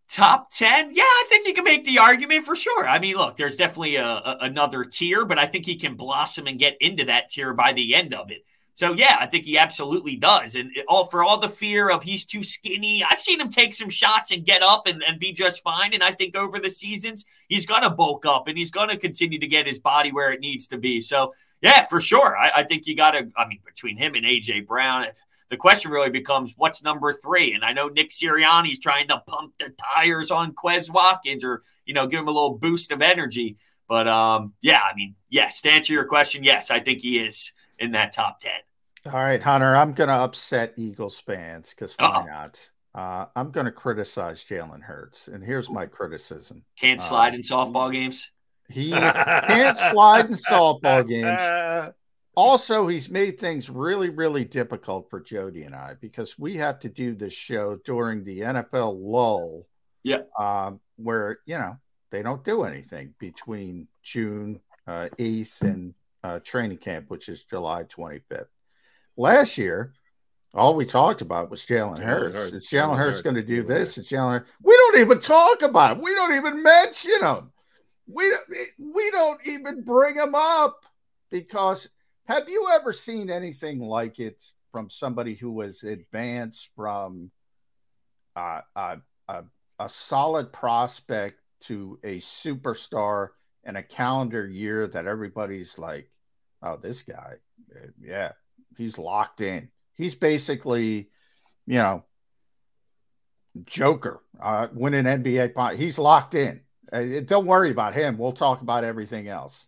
[SPEAKER 11] Top 10? Yeah, I think you can make the argument for sure. I mean, look, there's definitely a, a- another tier, but I think he can blossom and get into that tier by the end of it. So yeah, I think he absolutely does. And all for all the fear of he's too skinny, I've seen him take some shots and get up and, and be just fine. And I think over the seasons, he's gonna bulk up and he's gonna continue to get his body where it needs to be. So yeah, for sure. I, I think you gotta I mean, between him and AJ Brown, the question really becomes what's number three? And I know Nick Sirianni's trying to pump the tires on Quez Watkins or, you know, give him a little boost of energy. But um, yeah, I mean, yes, to answer your question, yes, I think he is in that top 10.
[SPEAKER 4] All right, Hunter, I'm going to upset Eagles fans because why
[SPEAKER 11] Uh-oh.
[SPEAKER 4] not? Uh, I'm going to criticize Jalen Hurts, and here's my criticism:
[SPEAKER 11] Can't
[SPEAKER 4] Uh,
[SPEAKER 11] slide in softball games.
[SPEAKER 4] he <laughs> can't slide in softball games. Also, he's made things really, really difficult for Jody and I because we have to do this show during the NFL lull,
[SPEAKER 11] Yeah.
[SPEAKER 4] um, where you know they don't do anything between June uh, eighth and uh, training camp, which is July 25th. Last year, all we talked about was Jalen
[SPEAKER 3] Jalen
[SPEAKER 4] Hurts. Jalen
[SPEAKER 3] Jalen
[SPEAKER 4] Hurts going to do
[SPEAKER 3] Jalen
[SPEAKER 4] this? Is Jalen Hurts? We don't even talk about him. We don't even mention him. We don't- we don't even bring him up because have you ever seen anything like it from somebody who was advanced from uh, a, a, a solid prospect to a superstar in a calendar year that everybody's like, oh, this guy, yeah, he's locked in. He's basically, you know, Joker, uh, winning NBA. fi- He's locked in. Uh, don't worry about him. We'll talk about everything else.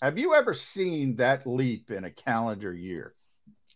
[SPEAKER 4] Have you ever seen that leap in a calendar year?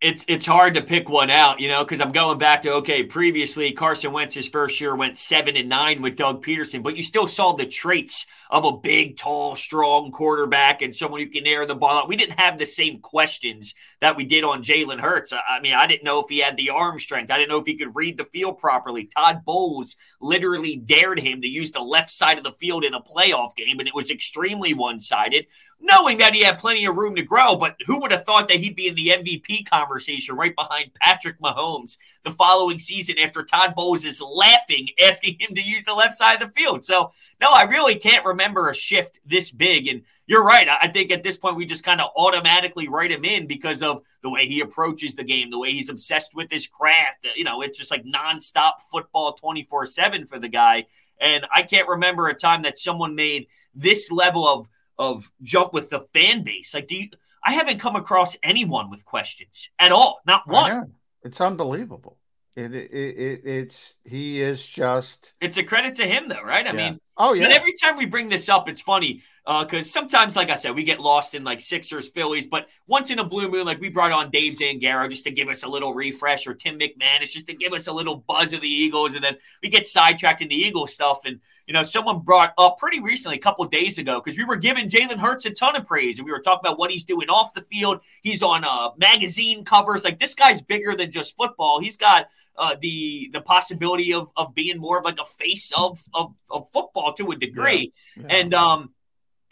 [SPEAKER 11] It's it's hard to pick one out, you know, because I'm going back to okay. Previously, Carson Wentz his first year went seven and nine with Doug Pederson, but you still saw the traits of a big, tall, strong quarterback and someone who can air the ball out. We didn't have the same questions that we did on Jalen Hurts. I, I mean, I didn't know if he had the arm strength. I didn't know if he could read the field properly. Todd Bowles literally dared him to use the left side of the field in a playoff game, and it was extremely one sided knowing that he had plenty of room to grow. But who would have thought that he'd be in the MVP conversation right behind Patrick Mahomes the following season after Todd Bowles is laughing, <laughs> asking him to use the left side of the field? So, no, I really can't remember a shift this big. And you're right. I think at this point, we just kind of automatically write him in because of the way he approaches the game, the way he's obsessed with his craft. You know, it's just like nonstop football 24 7 for the guy. And I can't remember a time that someone made this level of of jump with the fan base. Like, do you? I haven't come across anyone with questions at all. Not one.
[SPEAKER 4] It's unbelievable. It, it, it it's he is just
[SPEAKER 11] It's a credit to him, though, right? I
[SPEAKER 4] Yeah.
[SPEAKER 11] mean,
[SPEAKER 4] Oh, yeah.
[SPEAKER 11] And every time we bring this up, it's funny because sometimes, like I said, we get lost in like Sixers, Phillies. But once in a blue moon, like we brought on Dave Zangaro just to give us a little refresh, or Tim McManus just to give us a little buzz of the Eagles, and then we get sidetracked in the Eagles stuff. And you know, someone brought up pretty recently, a couple days ago, because we were giving Jalen Hurts a ton of praise, and we were talking about what he's doing off the field. He's on uh, magazine covers. Like this guy's bigger than just football. He's got uh, the the possibility of of being more of like a face of of, of football to a degree. And um,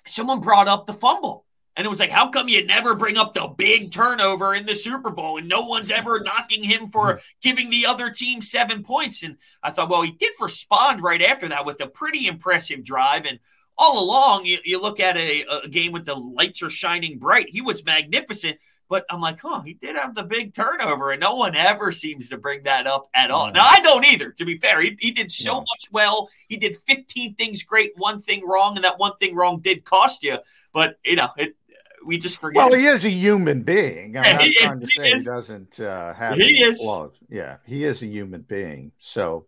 [SPEAKER 11] someone brought up the fumble. And it was like, how come you never bring up the big turnover in the Super Bowl and no one's ever knocking him for giving the other team seven points? And I thought, well, he did respond right after that with a pretty impressive drive. And all along, you, you look at a, a game with the lights are shining bright. He was magnificent. But I'm like, oh, he did have the big turnover, and no one ever seems to bring that up at all. Now, I don't either, to be fair. He, he did so much well. He did 15 things great, one thing wrong, and that one thing wrong did cost you. But, you know, it, we just forget.
[SPEAKER 4] well, he is a human being. I'm <laughs>
[SPEAKER 11] he
[SPEAKER 4] trying
[SPEAKER 11] is.
[SPEAKER 4] to
[SPEAKER 11] He
[SPEAKER 4] say he
[SPEAKER 11] is.
[SPEAKER 4] doesn't uh, have
[SPEAKER 11] He is.
[SPEAKER 4] flaws. Yeah, he is a human being. So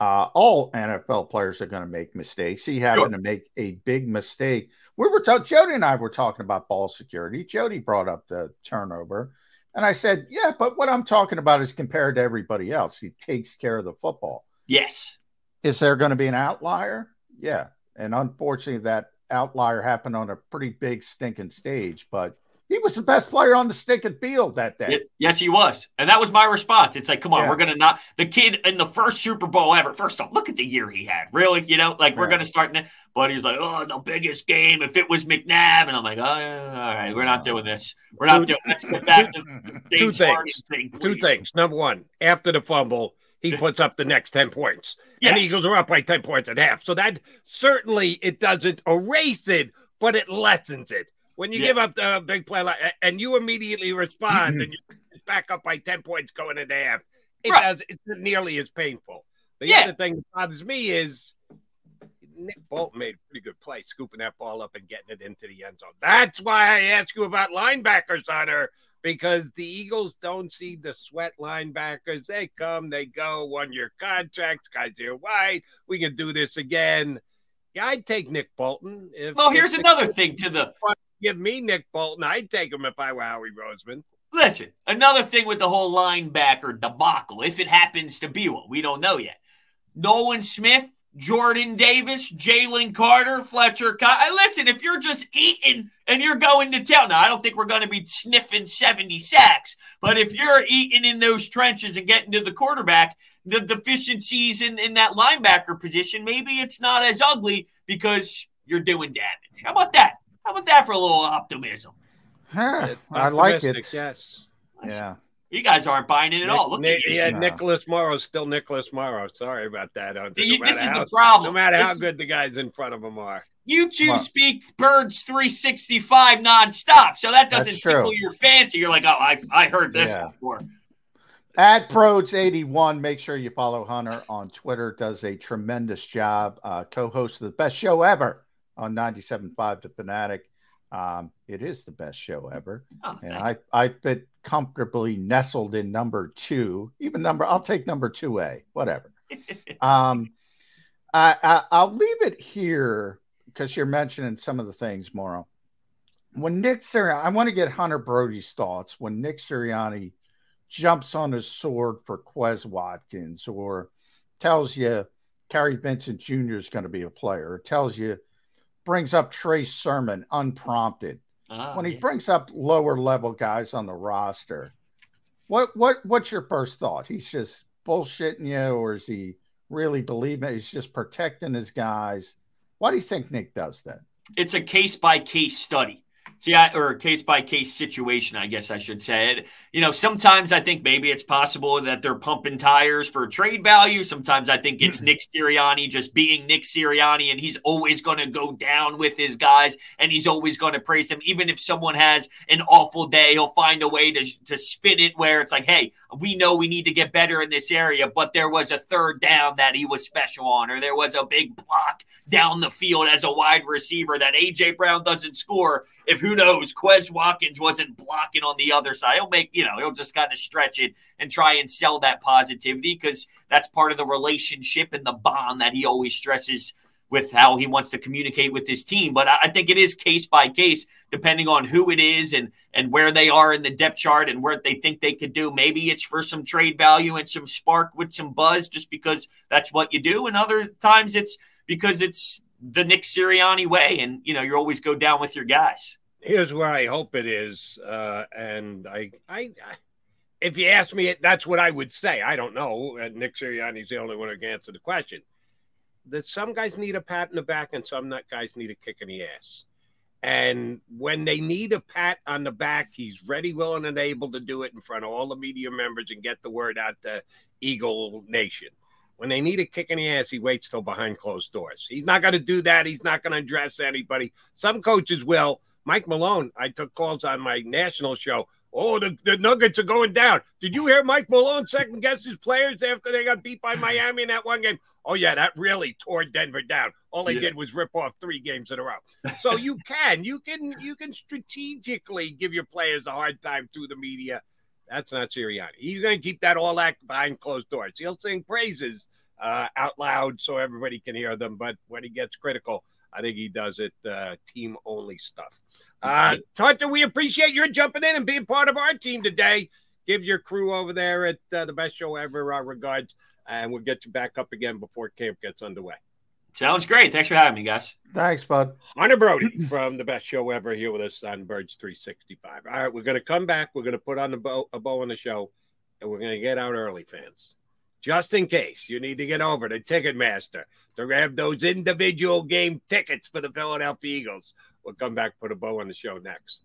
[SPEAKER 4] uh, all NFL players are going to make mistakes. He happened to make a big mistake. We were talking. Jody and I were talking about ball security. Jody brought up the turnover, and I said, "Yeah, but what I'm talking about is compared to everybody else. He takes care of the football.
[SPEAKER 11] Yes.
[SPEAKER 4] Is there going to be an outlier? Yeah, and unfortunately, that outlier happened on a pretty big stinking stage, but." He was the best player on the stinking field that day.
[SPEAKER 11] Y- Yes, he was. And that was my response. It's like, come on,
[SPEAKER 4] Yeah.
[SPEAKER 11] we're going to not. The kid in the first Super Bowl ever. First off, look at the year he had. Really? You know, like we're going to start. n- But he's like, oh, the biggest game. If it was McNabb. And I'm like, oh, yeah, all right, we're not doing this. We're not doing Let's get back to <laughs>
[SPEAKER 3] Two things.
[SPEAKER 11] Thing.
[SPEAKER 3] Two things. Number one, after the fumble, he puts up the next 10 points. And the
[SPEAKER 11] Yes.
[SPEAKER 3] Eagles are up by 10 points at half. So that certainly it doesn't erase it, but it lessens it. When you
[SPEAKER 11] Yeah.
[SPEAKER 3] give up the big play like, and you immediately respond and <clears throat> you back up by 10 points going into half, it
[SPEAKER 11] Right.
[SPEAKER 3] does it's nearly as painful. The
[SPEAKER 11] Yeah.
[SPEAKER 3] other thing that bothers me is Nick Bolton made a pretty good play scooping that ball up and getting it into the end zone. That's why I ask you about linebackers, Hunter, because the Eagles don't see the sweat linebackers. They come, they go, one year contracts, guys here white. We can do this again. Yeah, I'd take Nick Bolton. If,
[SPEAKER 11] Well, here's
[SPEAKER 3] the
[SPEAKER 11] another thing to the
[SPEAKER 3] Give me Nick Bolton. I'd take him if I were Howie Roseman.
[SPEAKER 11] Listen, another thing with the whole linebacker debacle, if it happens to be one, we don't know yet. Nolan Smith, Jordan Davis, Jalen Carter, Fletcher. Uh, Listen, if you're just eating and you're going to town, now I don't think we're going to be sniffing 70 sacks, but if you're eating in those trenches and getting to the quarterback, the deficiencies in, in that linebacker position, maybe it's not as ugly because you're doing damage. How about that? How about that for a little optimism?
[SPEAKER 4] Huh, I like it.
[SPEAKER 3] Yes.
[SPEAKER 4] Yeah.
[SPEAKER 11] You guys aren't buying it at all. Look
[SPEAKER 3] Nick,
[SPEAKER 11] at you.
[SPEAKER 3] yeah,
[SPEAKER 4] No.
[SPEAKER 3] Nicholas Morrow's still Nicholas Morrow. Sorry about that.
[SPEAKER 11] You-
[SPEAKER 3] No
[SPEAKER 11] this
[SPEAKER 3] matter
[SPEAKER 11] is the problem.
[SPEAKER 3] No matter how good the guys in front of him are.
[SPEAKER 11] You two
[SPEAKER 3] Well-
[SPEAKER 11] speak birds 365 nonstop. So that doesn't
[SPEAKER 4] That's
[SPEAKER 11] tickle your fancy. You're like, oh, I, I heard this
[SPEAKER 4] Yeah.
[SPEAKER 11] before.
[SPEAKER 4] At Broads81, make sure you follow Hunter on Twitter. Does a tremendous job. Uh, co-host of the best show ever on 97.5 The Fanatic. Um, it is the best show ever.
[SPEAKER 11] Oh,
[SPEAKER 4] and I, I fit comfortably nestled in number two, even number, I'll take number 2A, whatever. <laughs> um, I, I, I'll leave it here because you're mentioning some of the things, Morrow. When Nick Sirianni, I want to get Hunter Brody's thoughts when Nick Sirianni jumps on his sword for Quez Watkins or tells you Kerry Vincent Jr. is going to be a player, or tells you, brings up Trey Sermon unprompted.
[SPEAKER 11] Ah,
[SPEAKER 4] when he
[SPEAKER 11] yeah.
[SPEAKER 4] brings up lower level guys on the roster, what what what's your first thought? He's just bullshitting you, or is he really believing he's just protecting his guys? Why do you think Nick does that?
[SPEAKER 11] it's a case by case study. See, I, or case by case situation, I guess I should say. It, you know, sometimes I think maybe it's possible that they're pumping tires for trade value. Sometimes I think it's mm-hmm. Nick Sirianni just being Nick Sirianni, and he's always going to go down with his guys, and he's always going to praise them. Even if someone has an awful day, he'll find a way to, to spin it where it's like, hey, we know we need to get better in this area, but there was a third down that he was special on, or there was a big block down the field as a wide receiver that AJ Brown doesn't score. If who knows, Quez Watkins wasn't blocking on the other side. He'll make, you know, he'll just kind of stretch it and try and sell that positivity because that's part of the relationship and the bond that he always stresses with how he wants to communicate with his team. But I I think it is case by case, depending on who it is and and where they are in the depth chart and where they think they could do. Maybe it's for some trade value and some spark with some buzz, just because that's what you do. And other times it's because it's the Nick Sirianni way, and you know you always go down with your guys.
[SPEAKER 3] Here's where I hope it is, uh, and I, I, I, if you ask me, that's what I would say. I don't know. Nick Sirianni's the only one who can answer the question. That some guys need a pat in the back, and some guys need a kick in the ass. And when they need a pat on the back, he's ready, willing, and able to do it in front of all the media members and get the word out to Eagle Nation. When they need a kick in the ass, he waits till behind closed doors. He's not going to do that. He's not going to address anybody. Some coaches will. Mike Malone, I took calls on my national show. Oh, the, the Nuggets are going down. Did you hear Mike Malone second guess his players after they got beat by Miami in that one game? Oh, yeah, that really tore Denver down. All they
[SPEAKER 11] Yeah.
[SPEAKER 3] did was rip off three games in a row. So you <laughs> can, you can, you can strategically give your players a hard time through the media. That's not Sirianni. He's going to keep that all that behind closed doors. He'll sing praises uh, out loud so everybody can hear them. But when he gets critical, I think he does it uh, team only stuff. Uh, Hunter, we appreciate your jumping in and being part of our team today. Give your crew over there at uh, the best show ever our regards, and we'll get you back up again before camp gets underway.
[SPEAKER 11] Sounds great. Thanks for having me, guys.
[SPEAKER 4] Thanks, bud.
[SPEAKER 3] Hunter Brody <clears throat> from the best show ever here with us on Birds 365. All right, we're going to come back. We're going to put on the bow, a bow on the show, and we're going to get out early, fans. Just in case you need to get over to Ticketmaster to grab those individual game tickets for the Philadelphia Eagles. We'll come back, put a bow on the show next.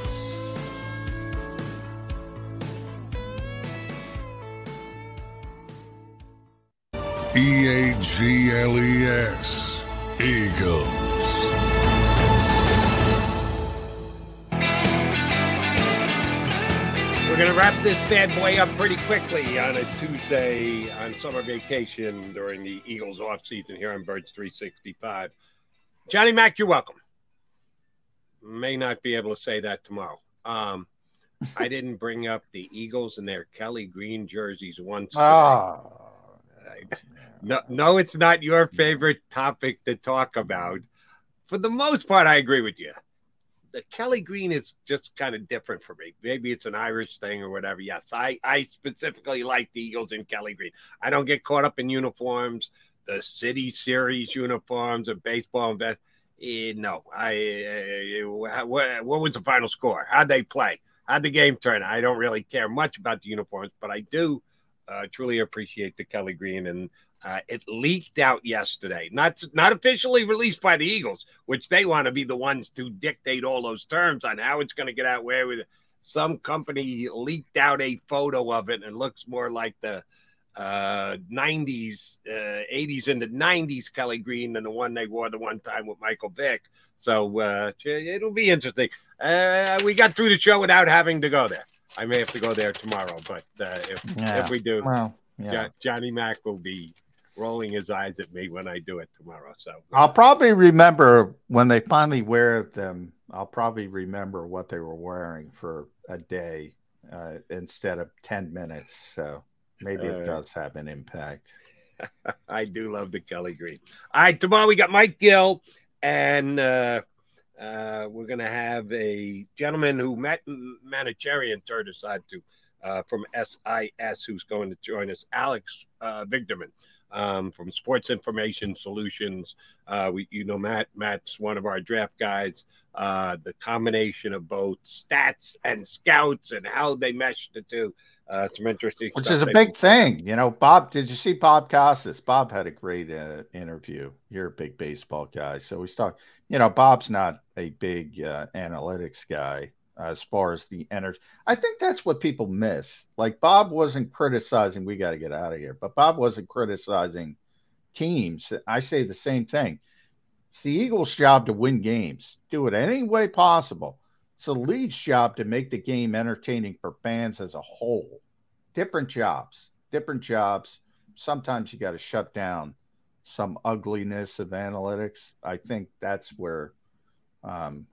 [SPEAKER 10] G L E S. Eagles.
[SPEAKER 3] We're going to wrap this bad boy up pretty quickly on a Tuesday on summer vacation during the Eagles off season here on Birds 365. Johnny Mac, you're welcome. May not be able to say that tomorrow. Um, I didn't bring up the Eagles and their Kelly Green jerseys once. today.
[SPEAKER 4] Ah,
[SPEAKER 3] No, no, it's not your favorite topic to talk about. For the most part, I agree with you. The Kelly Green is just kind of different for me. Maybe it's an Irish thing or whatever. Yes, I, I specifically like the Eagles in Kelly Green. I don't get caught up in uniforms, the City Series uniforms of baseball and best. Eh, no, I. Uh, what, what was the final score? How'd they play? How'd the game turn? I don't really care much about the uniforms, but I do uh, truly appreciate the Kelly Green, and uh, it leaked out yesterday. Not not officially released by the Eagles, which they want to be the ones to dictate all those terms on how it's going to get out. Where with some company leaked out a photo of it, and it looks more like the uh 90s uh 80s into 90s kelly green than the one they wore the one time with michael vick so uh it'll be interesting uh we got through the show without having to go there i may have to go there tomorrow but uh if,
[SPEAKER 4] Yeah.
[SPEAKER 3] if we do
[SPEAKER 4] Well, yeah.
[SPEAKER 3] Jo- johnny mac will be rolling his eyes at me when i do it tomorrow so
[SPEAKER 4] I'll probably remember when they finally wear them. I'll probably remember what they were wearing for a day uh, instead of 10 minutes. So maybe
[SPEAKER 3] Uh,
[SPEAKER 4] it does have an impact. <laughs>
[SPEAKER 3] I do love the Kelly Green. All right, tomorrow we got Mike Gill, and uh, uh, we're going to have a gentleman who Matt Manocherian turned on to uh, from SIS who's going to join us, Alex uh, Vigderman. Um, from Sports Information Solutions, uh, we, you know, Matt. Matt's one of our draft guys. Uh, the combination of both stats and scouts and how they mesh the two. Uh, some interesting,
[SPEAKER 4] Which is a big thing. You know, Bob, did you see Bob Costas? Bob had a great uh, interview. You're a big baseball guy. So we talk, you know, Bob's not a big uh, analytics guy as far as the energy. I think that's what people miss. Like Bob wasn't criticizing, we got to get out of here, but Bob wasn't criticizing teams. I say the same thing. It's the Eagles' job to win games, do it any way possible. It's the league's job to make the game entertaining for fans as a whole. Different jobs, different jobs. Sometimes you got to shut down some ugliness of analytics. I think that's where um,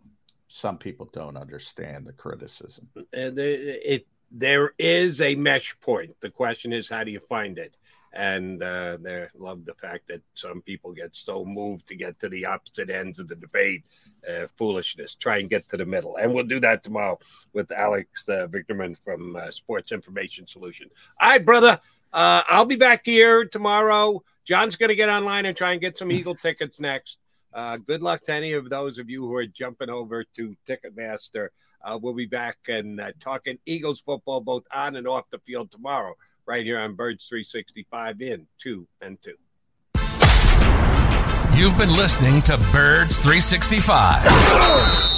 [SPEAKER 4] some people don't understand the criticism.
[SPEAKER 3] the, it there is a mesh point. The question is, how do you find it? And uh, they love the fact that some people get so moved to get to the opposite ends of the debate. Uh, foolishness. Try and get to the middle, and we'll do that tomorrow with Alex uh, Vigderman from uh, Sports Information Solution. All right, brother. Uh, I'll be back here tomorrow. John's going to get online and try and get some Eagle tickets next. Uh, good luck to any of those of you who are jumping over to Ticketmaster. Uh, we'll be back and uh, talking Eagles football both on and off the field tomorrow, right here on Birds 365 in two and two.
[SPEAKER 1] You've been listening to Birds 365.